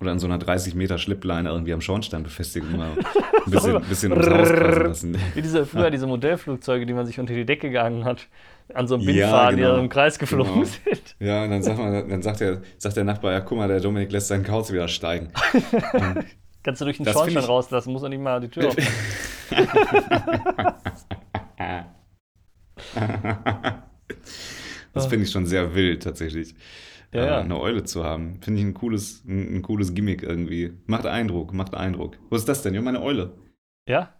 Oder an so einer 30 Meter Schlippleine irgendwie am Schornstein befestigen, mal ein bisschen, bisschen ums Haus passen lassen. Wie diese, früher diese Modellflugzeuge, die man sich unter die Decke gegangen hat, an so einem Bindfaden, ja, genau. die so im Kreis geflogen genau. sind. Ja, und dann, sagt, man, dann sagt, der, sagt der Nachbar, ja guck mal, der Dominik lässt seinen Kauz wieder steigen. Kannst du durch den das Schornstein rauslassen, muss er nicht mal die Tür aufmachen. das finde ich schon sehr wild, tatsächlich ja, ja. eine Eule zu haben. Finde ich ein cooles, ein, ein, cooles Gimmick irgendwie. Macht Eindruck, macht Eindruck. Wo ist das denn? Ja, meine Eule. Ja.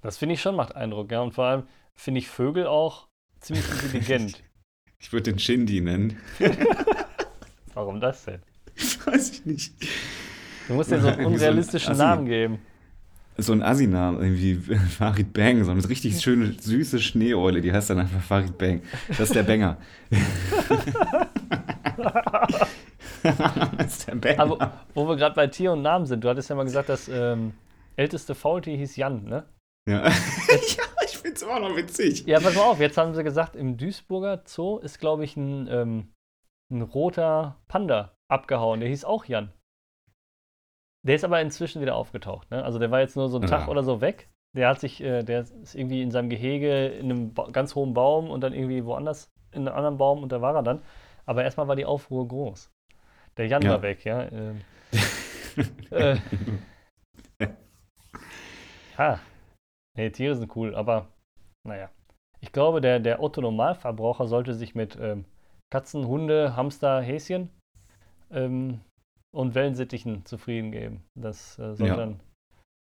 Das finde ich schon macht Eindruck, ja. Und vor allem finde ich Vögel auch ziemlich intelligent. ich würde den Shindy nennen. Warum das denn? Weiß ich nicht. Du musst dir so einen unrealistischen so ein Namen geben so ein Assi-Namen, irgendwie Farid Bang, so eine richtig schöne, süße Schneeeule, die heißt dann einfach Farid Bang. Das ist der Banger. ist der Banger. Aber wo wir gerade bei Tier und Namen sind, du hattest ja mal gesagt, das ähm, älteste Faultier hieß Jan, ne? Ja, ja ich finde find's immer noch witzig. Ja, pass mal auf, jetzt haben sie gesagt, im Duisburger Zoo ist, glaube ich, ein, ähm, ein roter Panda abgehauen. Der hieß auch Jan. Der ist aber inzwischen wieder aufgetaucht. Ne? Also der war jetzt nur so einen Tag Ja. oder so weg. Der hat sich, äh, der ist irgendwie in seinem Gehege in einem ba ganz hohen Baum und dann irgendwie woanders in einem anderen Baum und da war er dann. Aber erstmal war die Aufruhr groß. Der Jan Ja. war weg, ja. Ähm, äh, ja. Nee, Tiere sind cool, aber naja. Ich glaube, der, der Otto-Normalverbraucher sollte sich mit ähm, Katzen, Hunde, Hamster, Häschen ähm, und Wellensittichen zufrieden geben. Das äh, sollte, Ja. dann,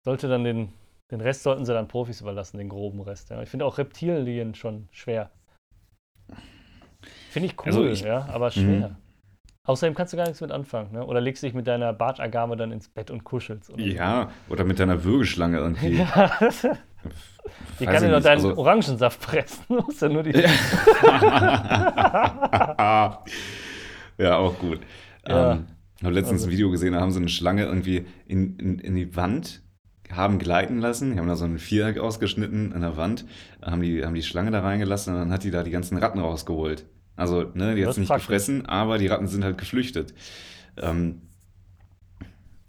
sollte dann den, den Rest sollten sie dann Profis überlassen, den groben Rest. Ja. Ich finde auch Reptilien schon schwer. Finde ich cool, Also ich- ja, aber schwer. Mhm. Außerdem kannst du gar nichts mit anfangen, ne? Oder legst dich mit deiner Bartagame dann ins Bett und kuschelst. Oder so. Ja, oder mit deiner Würgeschlange irgendwie. Ja. Die kann dir noch deinen also- Orangensaft pressen. Musst ja nur die. ja, auch gut. Ja. Ähm, ich habe letztens Also- ein Video gesehen, da haben sie eine Schlange irgendwie in, in, in die Wand haben gleiten lassen. Die haben da so ein Viereck ausgeschnitten in der Wand, haben die, haben die Schlange da reingelassen und dann hat die da die ganzen Ratten rausgeholt. Also, ne, die hat nicht praktisch. gefressen, aber die Ratten sind halt geflüchtet. Ähm,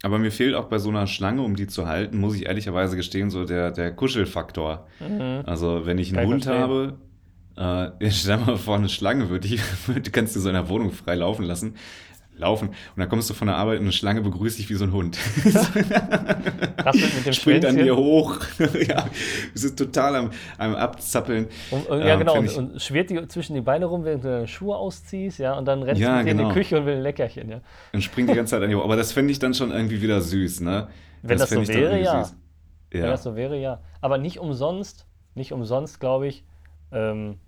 aber mir fehlt auch bei so einer Schlange, um die zu halten, muss ich ehrlicherweise gestehen, so der, der Kuschelfaktor. Mhm. Also, wenn ich einen Kann Hund verstehen. habe, äh, stell mal vor, eine Schlange würde ich, du kannst du so in der Wohnung frei laufen lassen. Laufen. Und dann kommst du von der Arbeit und eine Schlange begrüßt dich wie so ein Hund. Rasselt mit dem Springt an dir hoch. ja, es ist total am, am Abzappeln. Und, und, Ähm, ja, genau. find Und, und schwirrt die zwischen die Beine rum, während du deine Schuhe ausziehst, ja, und dann rennst Ja, du dir in genau. die Küche und will ein Leckerchen, ja. Und springt die ganze Zeit an dir hoch. Aber das fände ich dann schon irgendwie wieder süß, ne? Wenn das so ich dann wäre, ja. süß. Wenn Ja. das so wäre, ja. Aber nicht umsonst, nicht umsonst, glaube ich, ähm,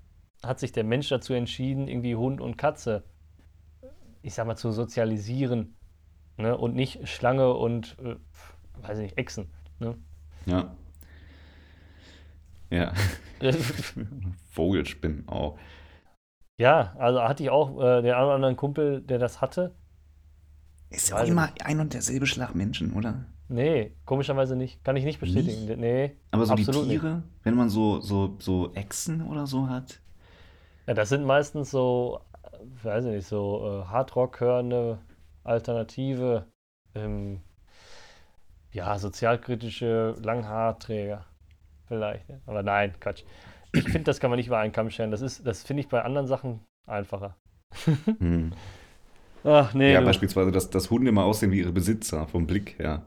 hat sich der Mensch dazu entschieden, irgendwie Hund und Katze, ich sag mal, zu sozialisieren. Ne? Und nicht Schlange und, äh, weiß ich nicht, Echsen. Ne? Ja. Ja. Vogelspinnen auch. ja, also hatte ich auch äh, den einen oder anderen Kumpel, der das hatte. Ist ja auch immer ein und derselbe Schlag Menschen, oder? Nee, komischerweise nicht. Kann ich nicht bestätigen. Nee, Aber so absolut die nicht. Tiere, wenn man so, so, so Echsen oder so hat. Ja, das sind meistens so, weiß ich nicht, so äh, Hardrock-hörende Alternative, ähm, ja, sozialkritische Langhaarträger. Vielleicht. ne? Aber nein, Quatsch. Ich finde, das kann man nicht über einen Kamm scheren. Das ist, das finde ich bei anderen Sachen einfacher. Hm. Ach, nee. Ja, du- beispielsweise, dass, dass Hunde mal aussehen wie ihre Besitzer, vom Blick her.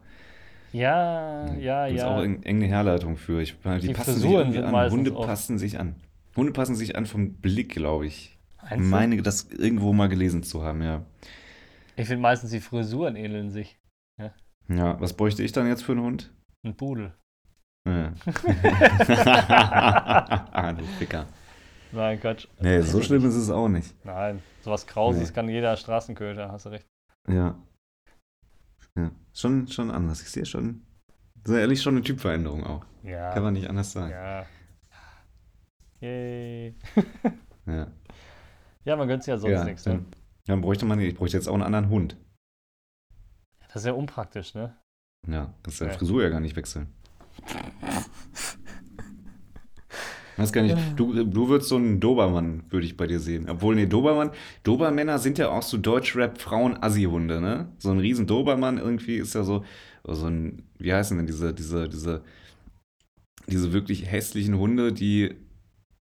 ja, ja, es ja. auch eng- enge Herleitung für. Ich, die, Die passen sich Frisuren sind an. Hunde passen sich an. Hunde passen sich an vom Blick, glaube ich. Du? Meine, das irgendwo mal gelesen zu haben, ja. Ich finde meistens die Frisuren ähneln sich. Ja, was bräuchte ich dann jetzt für einen Hund? Ein Pudel. Ja. ah, du Ficker. Nein, Quatsch. Nee, so schlimm ist es auch nicht. Nein, sowas Krauses Nee. kann jeder Straßenköter, hast du recht. Ja. Ja, schon, schon anders. Ich sehe schon, sehr ehrlich, schon eine Typveränderung auch. Ja. Kann man nicht anders sagen. Ja. Yay. Ja. Ja, man gönnt sich ja sonst ja, nichts. Ne? dann, dann bräuchte man, ich bräuchte jetzt auch einen anderen Hund. Das ist ja unpraktisch, ne? Ja, kannst deine Ja. Frisur ja gar nicht wechseln. Weiß gar nicht, du, du würdest so einen Dobermann, würde ich bei dir sehen. Obwohl, nee, Dobermann, Dobermänner sind ja auch so Deutschrap-Frauen-Assi-Hunde, ne? So ein riesen Dobermann irgendwie ist ja so, so ein, wie heißen denn diese, diese, diese, diese wirklich hässlichen Hunde, die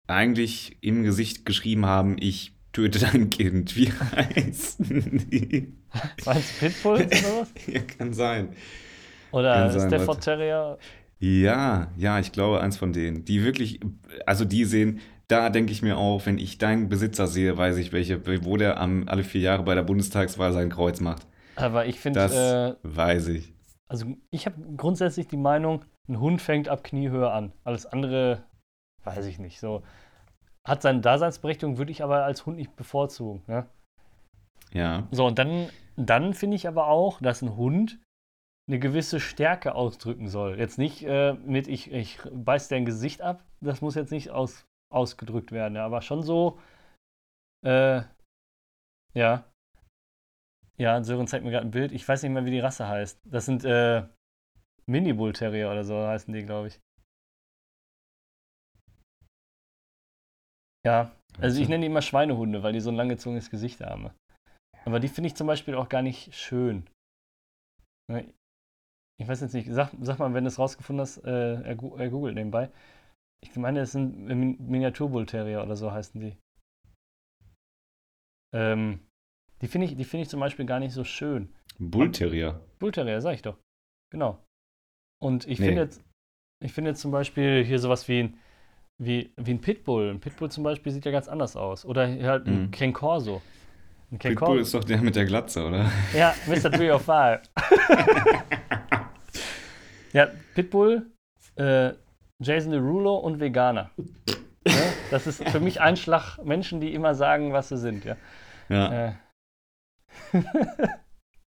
eigentlich im Gesicht geschrieben haben, ich töte dein Kind. Wie heißen die? Meinst du Pitbulls oder was? Ja, kann sein. Oder Kann sein, Stafford warte. Terrier? Ja, ja, ich glaube, eins von denen. Die wirklich, also die sehen, da denke ich mir auch, wenn ich deinen Besitzer sehe, weiß ich, welche, wo der am, alle vier Jahre bei der Bundestagswahl sein Kreuz macht. Aber ich finde, Das äh, weiß ich. also ich habe grundsätzlich die Meinung, ein Hund fängt ab Kniehöhe an. Alles andere weiß ich nicht. So hat seine Daseinsberechtigung, würde ich aber als Hund nicht bevorzugen. Ne? Ja, So, und dann, dann finde ich aber auch, dass ein Hund eine gewisse Stärke ausdrücken soll. Jetzt nicht äh, mit, ich, ich beiß dein Gesicht ab, das muss jetzt nicht aus, ausgedrückt werden, aber schon so, äh, ja. Ja, Sören zeigt mir gerade ein Bild. Ich weiß nicht mehr, wie die Rasse heißt. Das sind äh, Mini-Bull Terrier oder so heißen die, glaube ich. Ja, also ich nenne die immer Schweinehunde, weil die so ein langgezogenes Gesicht haben. Aber die finde ich zum Beispiel auch gar nicht schön. Ne, ich weiß jetzt nicht, sag, sag mal, wenn du es rausgefunden hast, äh, er, er googelt nebenbei. Ich meine, es sind Min Miniaturbull Terrier oder so heißen die. Ähm, die finde ich, find ich zum Beispiel gar nicht so schön. Bullterrier. Bullterrier, sag ich doch. Genau. Und ich nee. finde jetzt, ich finde jetzt zum Beispiel hier sowas wie ein, wie, wie ein Pitbull. Ein Pitbull zum Beispiel sieht ja ganz anders aus. Oder halt ein mhm. Ken Corso. Ein Ken Pitbull Corso. ist doch der mit der Glatze, oder? Ja, Mr. 305. ja, Pitbull, äh, Jason Derulo und Veganer. ja, das ist für mich ein Schlag Menschen, die immer sagen, was sie sind. Ja. Ja. Äh.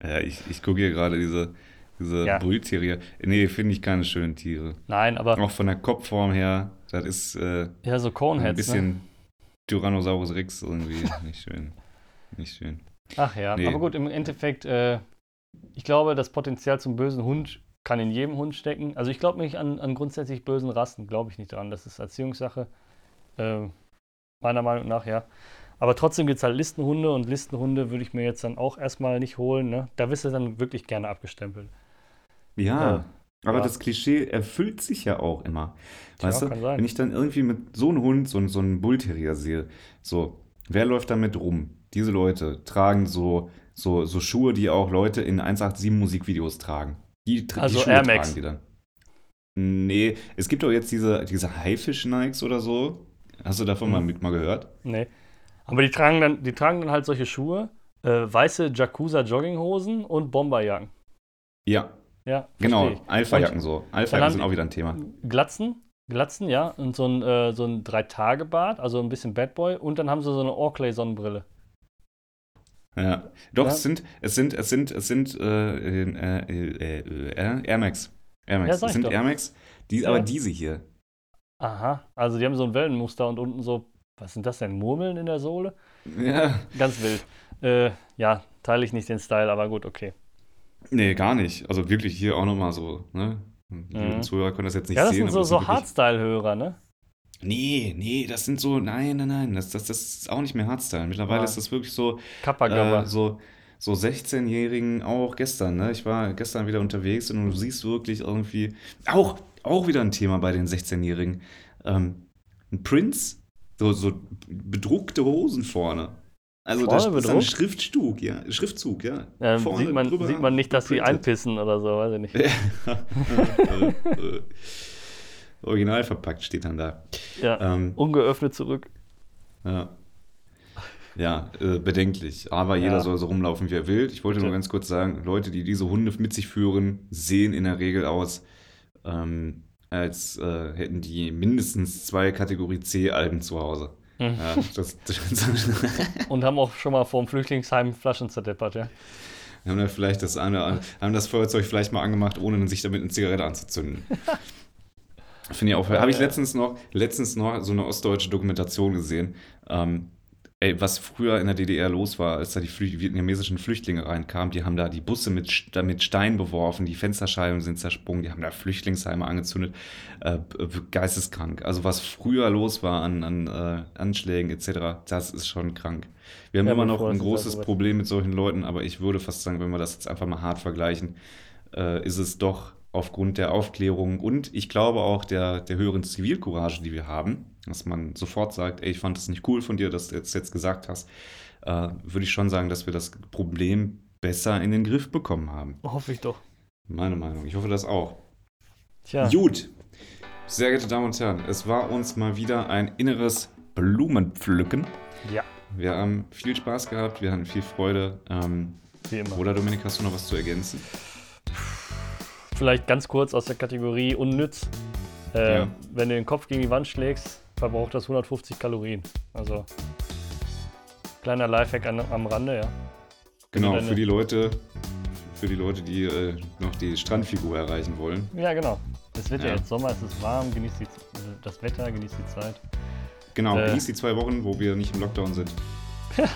ja, ich, ich gucke hier gerade diese, diese ja. Brülltiere. Nee, finde ich keine schönen Tiere. Nein, aber. Auch von der Kopfform her, das ist. Äh, ja, so Coneheads. Ein bisschen ne? Tyrannosaurus Rex irgendwie. nicht schön. Nicht schön. Ach ja, nee. aber gut, im Endeffekt, äh, ich glaube, das Potenzial zum bösen Hund kann in jedem Hund stecken. Also ich glaube nicht an, an grundsätzlich bösen Rassen, glaube ich nicht dran. Das ist Erziehungssache. Äh, meiner Meinung nach, ja. Aber trotzdem gibt es halt Listenhunde und Listenhunde würde ich mir jetzt dann auch erstmal nicht holen. Ne? Da wirst du dann wirklich gerne abgestempelt. Ja, äh, aber ja. das Klischee erfüllt sich ja auch immer. Tja, weißt du, wenn ich dann irgendwie mit so einem Hund, so, so einem Bullterrier sehe, so, wer läuft damit rum? Diese Leute tragen so, so, so Schuhe, die auch Leute in 187 Musikvideos tragen. Die, also die Schuhe Air Max. tragen die dann. Nee, es gibt auch jetzt diese, diese Haifisch-Nikes oder so. Hast du davon hm. mal, mal gehört? Nee. Aber die tragen dann, die tragen dann halt solche Schuhe, äh, weiße Jakuza-Jogginghosen und Bomberjacken. Ja. Ja, genau. Alpha-Jacken so. Alpha-Jacken sind auch wieder ein Thema. Glatzen, Glatzen, ja. Und so ein, äh, so ein Drei-Tage-Bart, also ein bisschen Bad Boy. Und dann haben sie so eine Orkley-Sonnenbrille. Ja, doch, ja. es sind, es sind, es sind, es sind äh, äh, äh, Air Max. Air Max. Ja, es sind doch. Air Max, die, ja. aber diese hier. Aha, also die haben so ein Wellenmuster und unten so was sind das denn? Murmeln in der Sohle? Ja. Ganz wild. Äh, ja, teile ich nicht den Style, aber gut, okay. Nee, gar nicht. Also wirklich hier auch nochmal so, ne? Die mhm. Zuhörer können das jetzt nicht sehen. Ja, das sehen, sind so, so Hardstyle-Hörer, ne? Nee, nee, das sind so, nein, nein, nein, das, das, das ist auch nicht mehr Hardstyle. Mittlerweile ah. ist das wirklich so, äh, so, so 16-Jährigen, auch gestern, ne? Ich war gestern wieder unterwegs und du siehst wirklich irgendwie, auch, auch wieder ein Thema bei den 16-Jährigen. Ähm, ein Prince so, so bedruckte Hosen vorne. Also vorne das ist ein Schriftzug, ja. Schriftzug, ja. ja sieht, man, sieht man nicht, dass sie einpissen oder so, weiß ich nicht. Original verpackt steht dann da. Ja, ähm, ungeöffnet zurück. Ja. Ja, äh, bedenklich. Aber jeder ja. soll so rumlaufen, wie er will. Ich wollte Bitte. nur ganz kurz sagen, Leute, die diese Hunde mit sich führen, sehen in der Regel aus ähm, als äh, hätten die mindestens zwei Kategorie C-Alben zu Hause. Mhm. Ja, das, das Und haben auch schon mal vor dem Flüchtlingsheim Flaschen zerdeppert, ja. Haben da vielleicht das eine, haben das Feuerzeug vielleicht mal angemacht, ohne sich damit eine Zigarette anzuzünden. Finde ich auch. Habe ich letztens noch, letztens noch so eine ostdeutsche Dokumentation gesehen. Ähm, Ey, was früher in der DDR los war, als da die Flü vietnamesischen Flüchtlinge reinkamen, die haben da die Busse mit, mit Stein beworfen, die Fensterscheiben sind zersprungen, die haben da Flüchtlingsheime angezündet. Äh, geisteskrank. Also was früher los war an, an äh, Anschlägen etc., das ist schon krank. Wir haben ja, immer noch ein großes Problem mit solchen Leuten, aber ich würde fast sagen, wenn wir das jetzt einfach mal hart vergleichen, äh, ist es doch aufgrund der Aufklärung und ich glaube auch der, der höheren Zivilcourage, die wir haben, dass man sofort sagt, ey, ich fand es nicht cool von dir, dass du jetzt, jetzt gesagt hast, äh, würde ich schon sagen, dass wir das Problem besser in den Griff bekommen haben. Hoffe ich doch. Meine Meinung. Ich hoffe das auch. Tja. Gut. Sehr geehrte Damen und Herren, es war uns mal wieder ein inneres Blumenpflücken. Ja. Wir haben viel Spaß gehabt, wir hatten viel Freude. Ähm, Wie immer. Oder Dominik, hast du noch was zu ergänzen? Vielleicht ganz kurz aus der Kategorie unnütz. Äh, ja. Wenn du den Kopf gegen die Wand schlägst, verbraucht das 150 Kalorien. Also kleiner Lifehack an, am Rande, ja. Genau, für die Leute, für die Leute, die äh, noch die Strandfigur erreichen wollen. Ja, genau. Es wird ja, jetzt Sommer, es ist warm, genießt die, das Wetter, genießt die Zeit. Genau, äh, genießt die zwei Wochen, wo wir nicht im Lockdown sind. ja.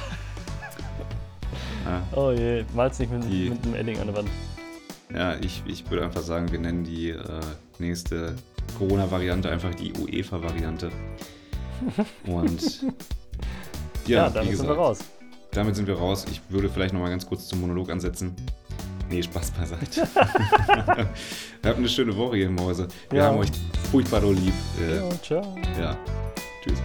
Oh je, mal's nicht mit, die, mit einem Edding an der Wand. Ja, ich, ich würde einfach sagen, wir nennen die äh, nächste Corona-Variante einfach die UEFA-Variante. Und ja, ja damit wie sind wir gesagt, raus. damit sind wir raus. Ich würde vielleicht noch mal ganz kurz zum Monolog ansetzen. Nee, Spaß beiseite. Habt eine schöne Woche, ihr Mäuse. Wir Ja. haben euch furchtbar doll lieb. Äh, Ja, ciao. ja. Tschüss.